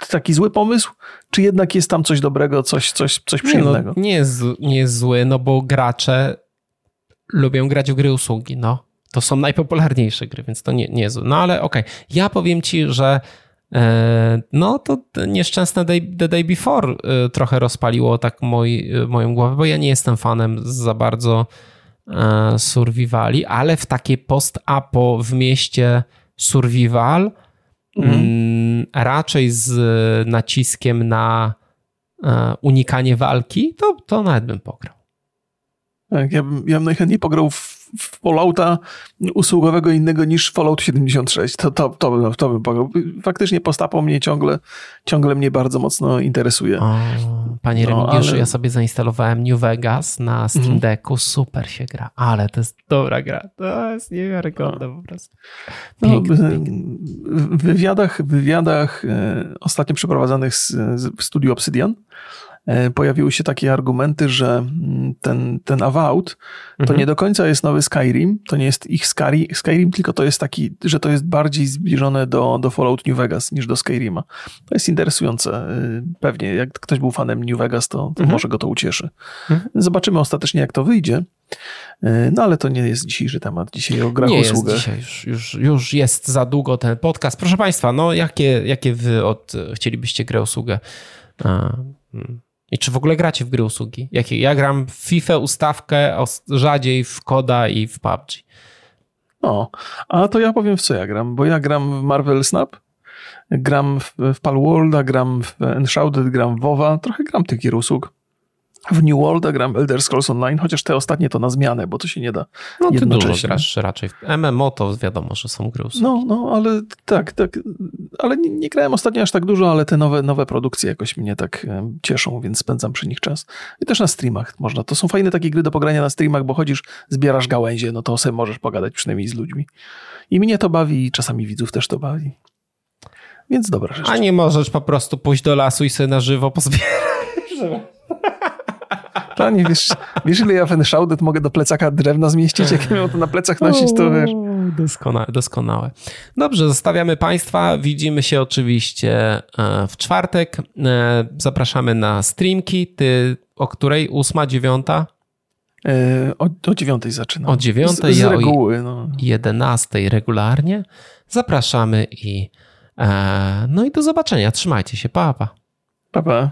taki zły pomysł, czy jednak jest tam coś dobrego, coś, coś, coś przyjemnego. Nie, no, nie, jest, nie jest zły, no bo gracze lubią grać w gry usługi, no. To są najpopularniejsze gry, więc to nie, nie jest. No ale okej, okay. ja powiem ci, że e, no to nieszczęsne day, The Day Before e, trochę rozpaliło tak moi, moją głowę, bo ja nie jestem fanem za bardzo E, survivali, ale w takie post-apo w mieście survival mhm. Mm, raczej z naciskiem na e, unikanie walki, to, to nawet bym pograł. Tak, ja bym, ja bym najchętniej pograł w Fallouta usługowego innego niż Fallout 76. To, to, to, bym, to bym pograł. Faktycznie postapo mnie ciągle, ciągle mnie bardzo mocno interesuje. O, panie no, Remigiuszu, ale... ja sobie zainstalowałem New Vegas na Steam mhm. Decku, super się gra, ale to jest dobra gra. To jest niewiarygodne no. po prostu. no, w wywiadach, wywiadach e, ostatnio przeprowadzanych w studiu Obsidian pojawiły się takie argumenty, że mm, ten, ten Avowed to mhm. nie do końca jest nowy Skyrim, to nie jest ich Skyrim, tylko to jest taki, że to jest bardziej zbliżone do, do Fallout New Vegas niż do Skyrima. To jest interesujące. E, pewnie, jak ktoś był fanem New Vegas, to, to mhm. może go to ucieszy. Mhm. Zobaczymy ostatecznie, jak to wyjdzie. E, no ale to nie jest dzisiejszy temat. Dzisiaj o grach nie usługach. Jest dzisiaj, już, już, już jest za długo ten podcast. Proszę Państwa, no jakie, jakie wy od, chcielibyście grę usługę? A, hmm. I czy w ogóle gracie w gry usługi? Jakie? Ja gram w FIFA, ustawkę, rzadziej w Koda i w PUBG. No, a to ja powiem w co ja gram, bo ja gram w Marvel Snap, gram w, w Palworlda, gram w Enshrouded, gram w WoWa, trochę gram tych gier usług w New World gram Elder Scrolls Online, chociaż te ostatnie to na zmianę, bo to się nie da No ty dużo grasz raczej. W MMO to wiadomo, że są gry No, no, ale tak, tak, ale nie, nie, grałem ostatnio aż tak dużo, ale te nowe, nowe produkcje jakoś mnie tak cieszą, więc spędzam przy nich czas. I też na streamach można. To są fajne takie gry do pogrania na streamach, bo chodzisz, zbierasz gałęzie, no to sobie możesz pogadać przynajmniej z ludźmi. I mnie to bawi i czasami widzów też to bawi. Więc dobra rzecz. A nie możesz po prostu pójść do lasu i sobie na żywo pozbierać. Panie, wiesz, wiesz ile ja w Enshrouded mogę do plecaka drewna zmieścić? Jak miał to na plecach nosić, to wiesz. Doskonałe, doskonałe. Dobrze, zostawiamy Państwa. Widzimy się oczywiście e, w czwartek. E, zapraszamy na streamki. Ty o której? Ósma, dziewiąta? E, o, o dziewiątej zaczynam. O dziewiątej, ja reguły, no. jedenastej regularnie. Zapraszamy i no i do zobaczenia. Trzymajcie się. Pa, pa. Pa, pa.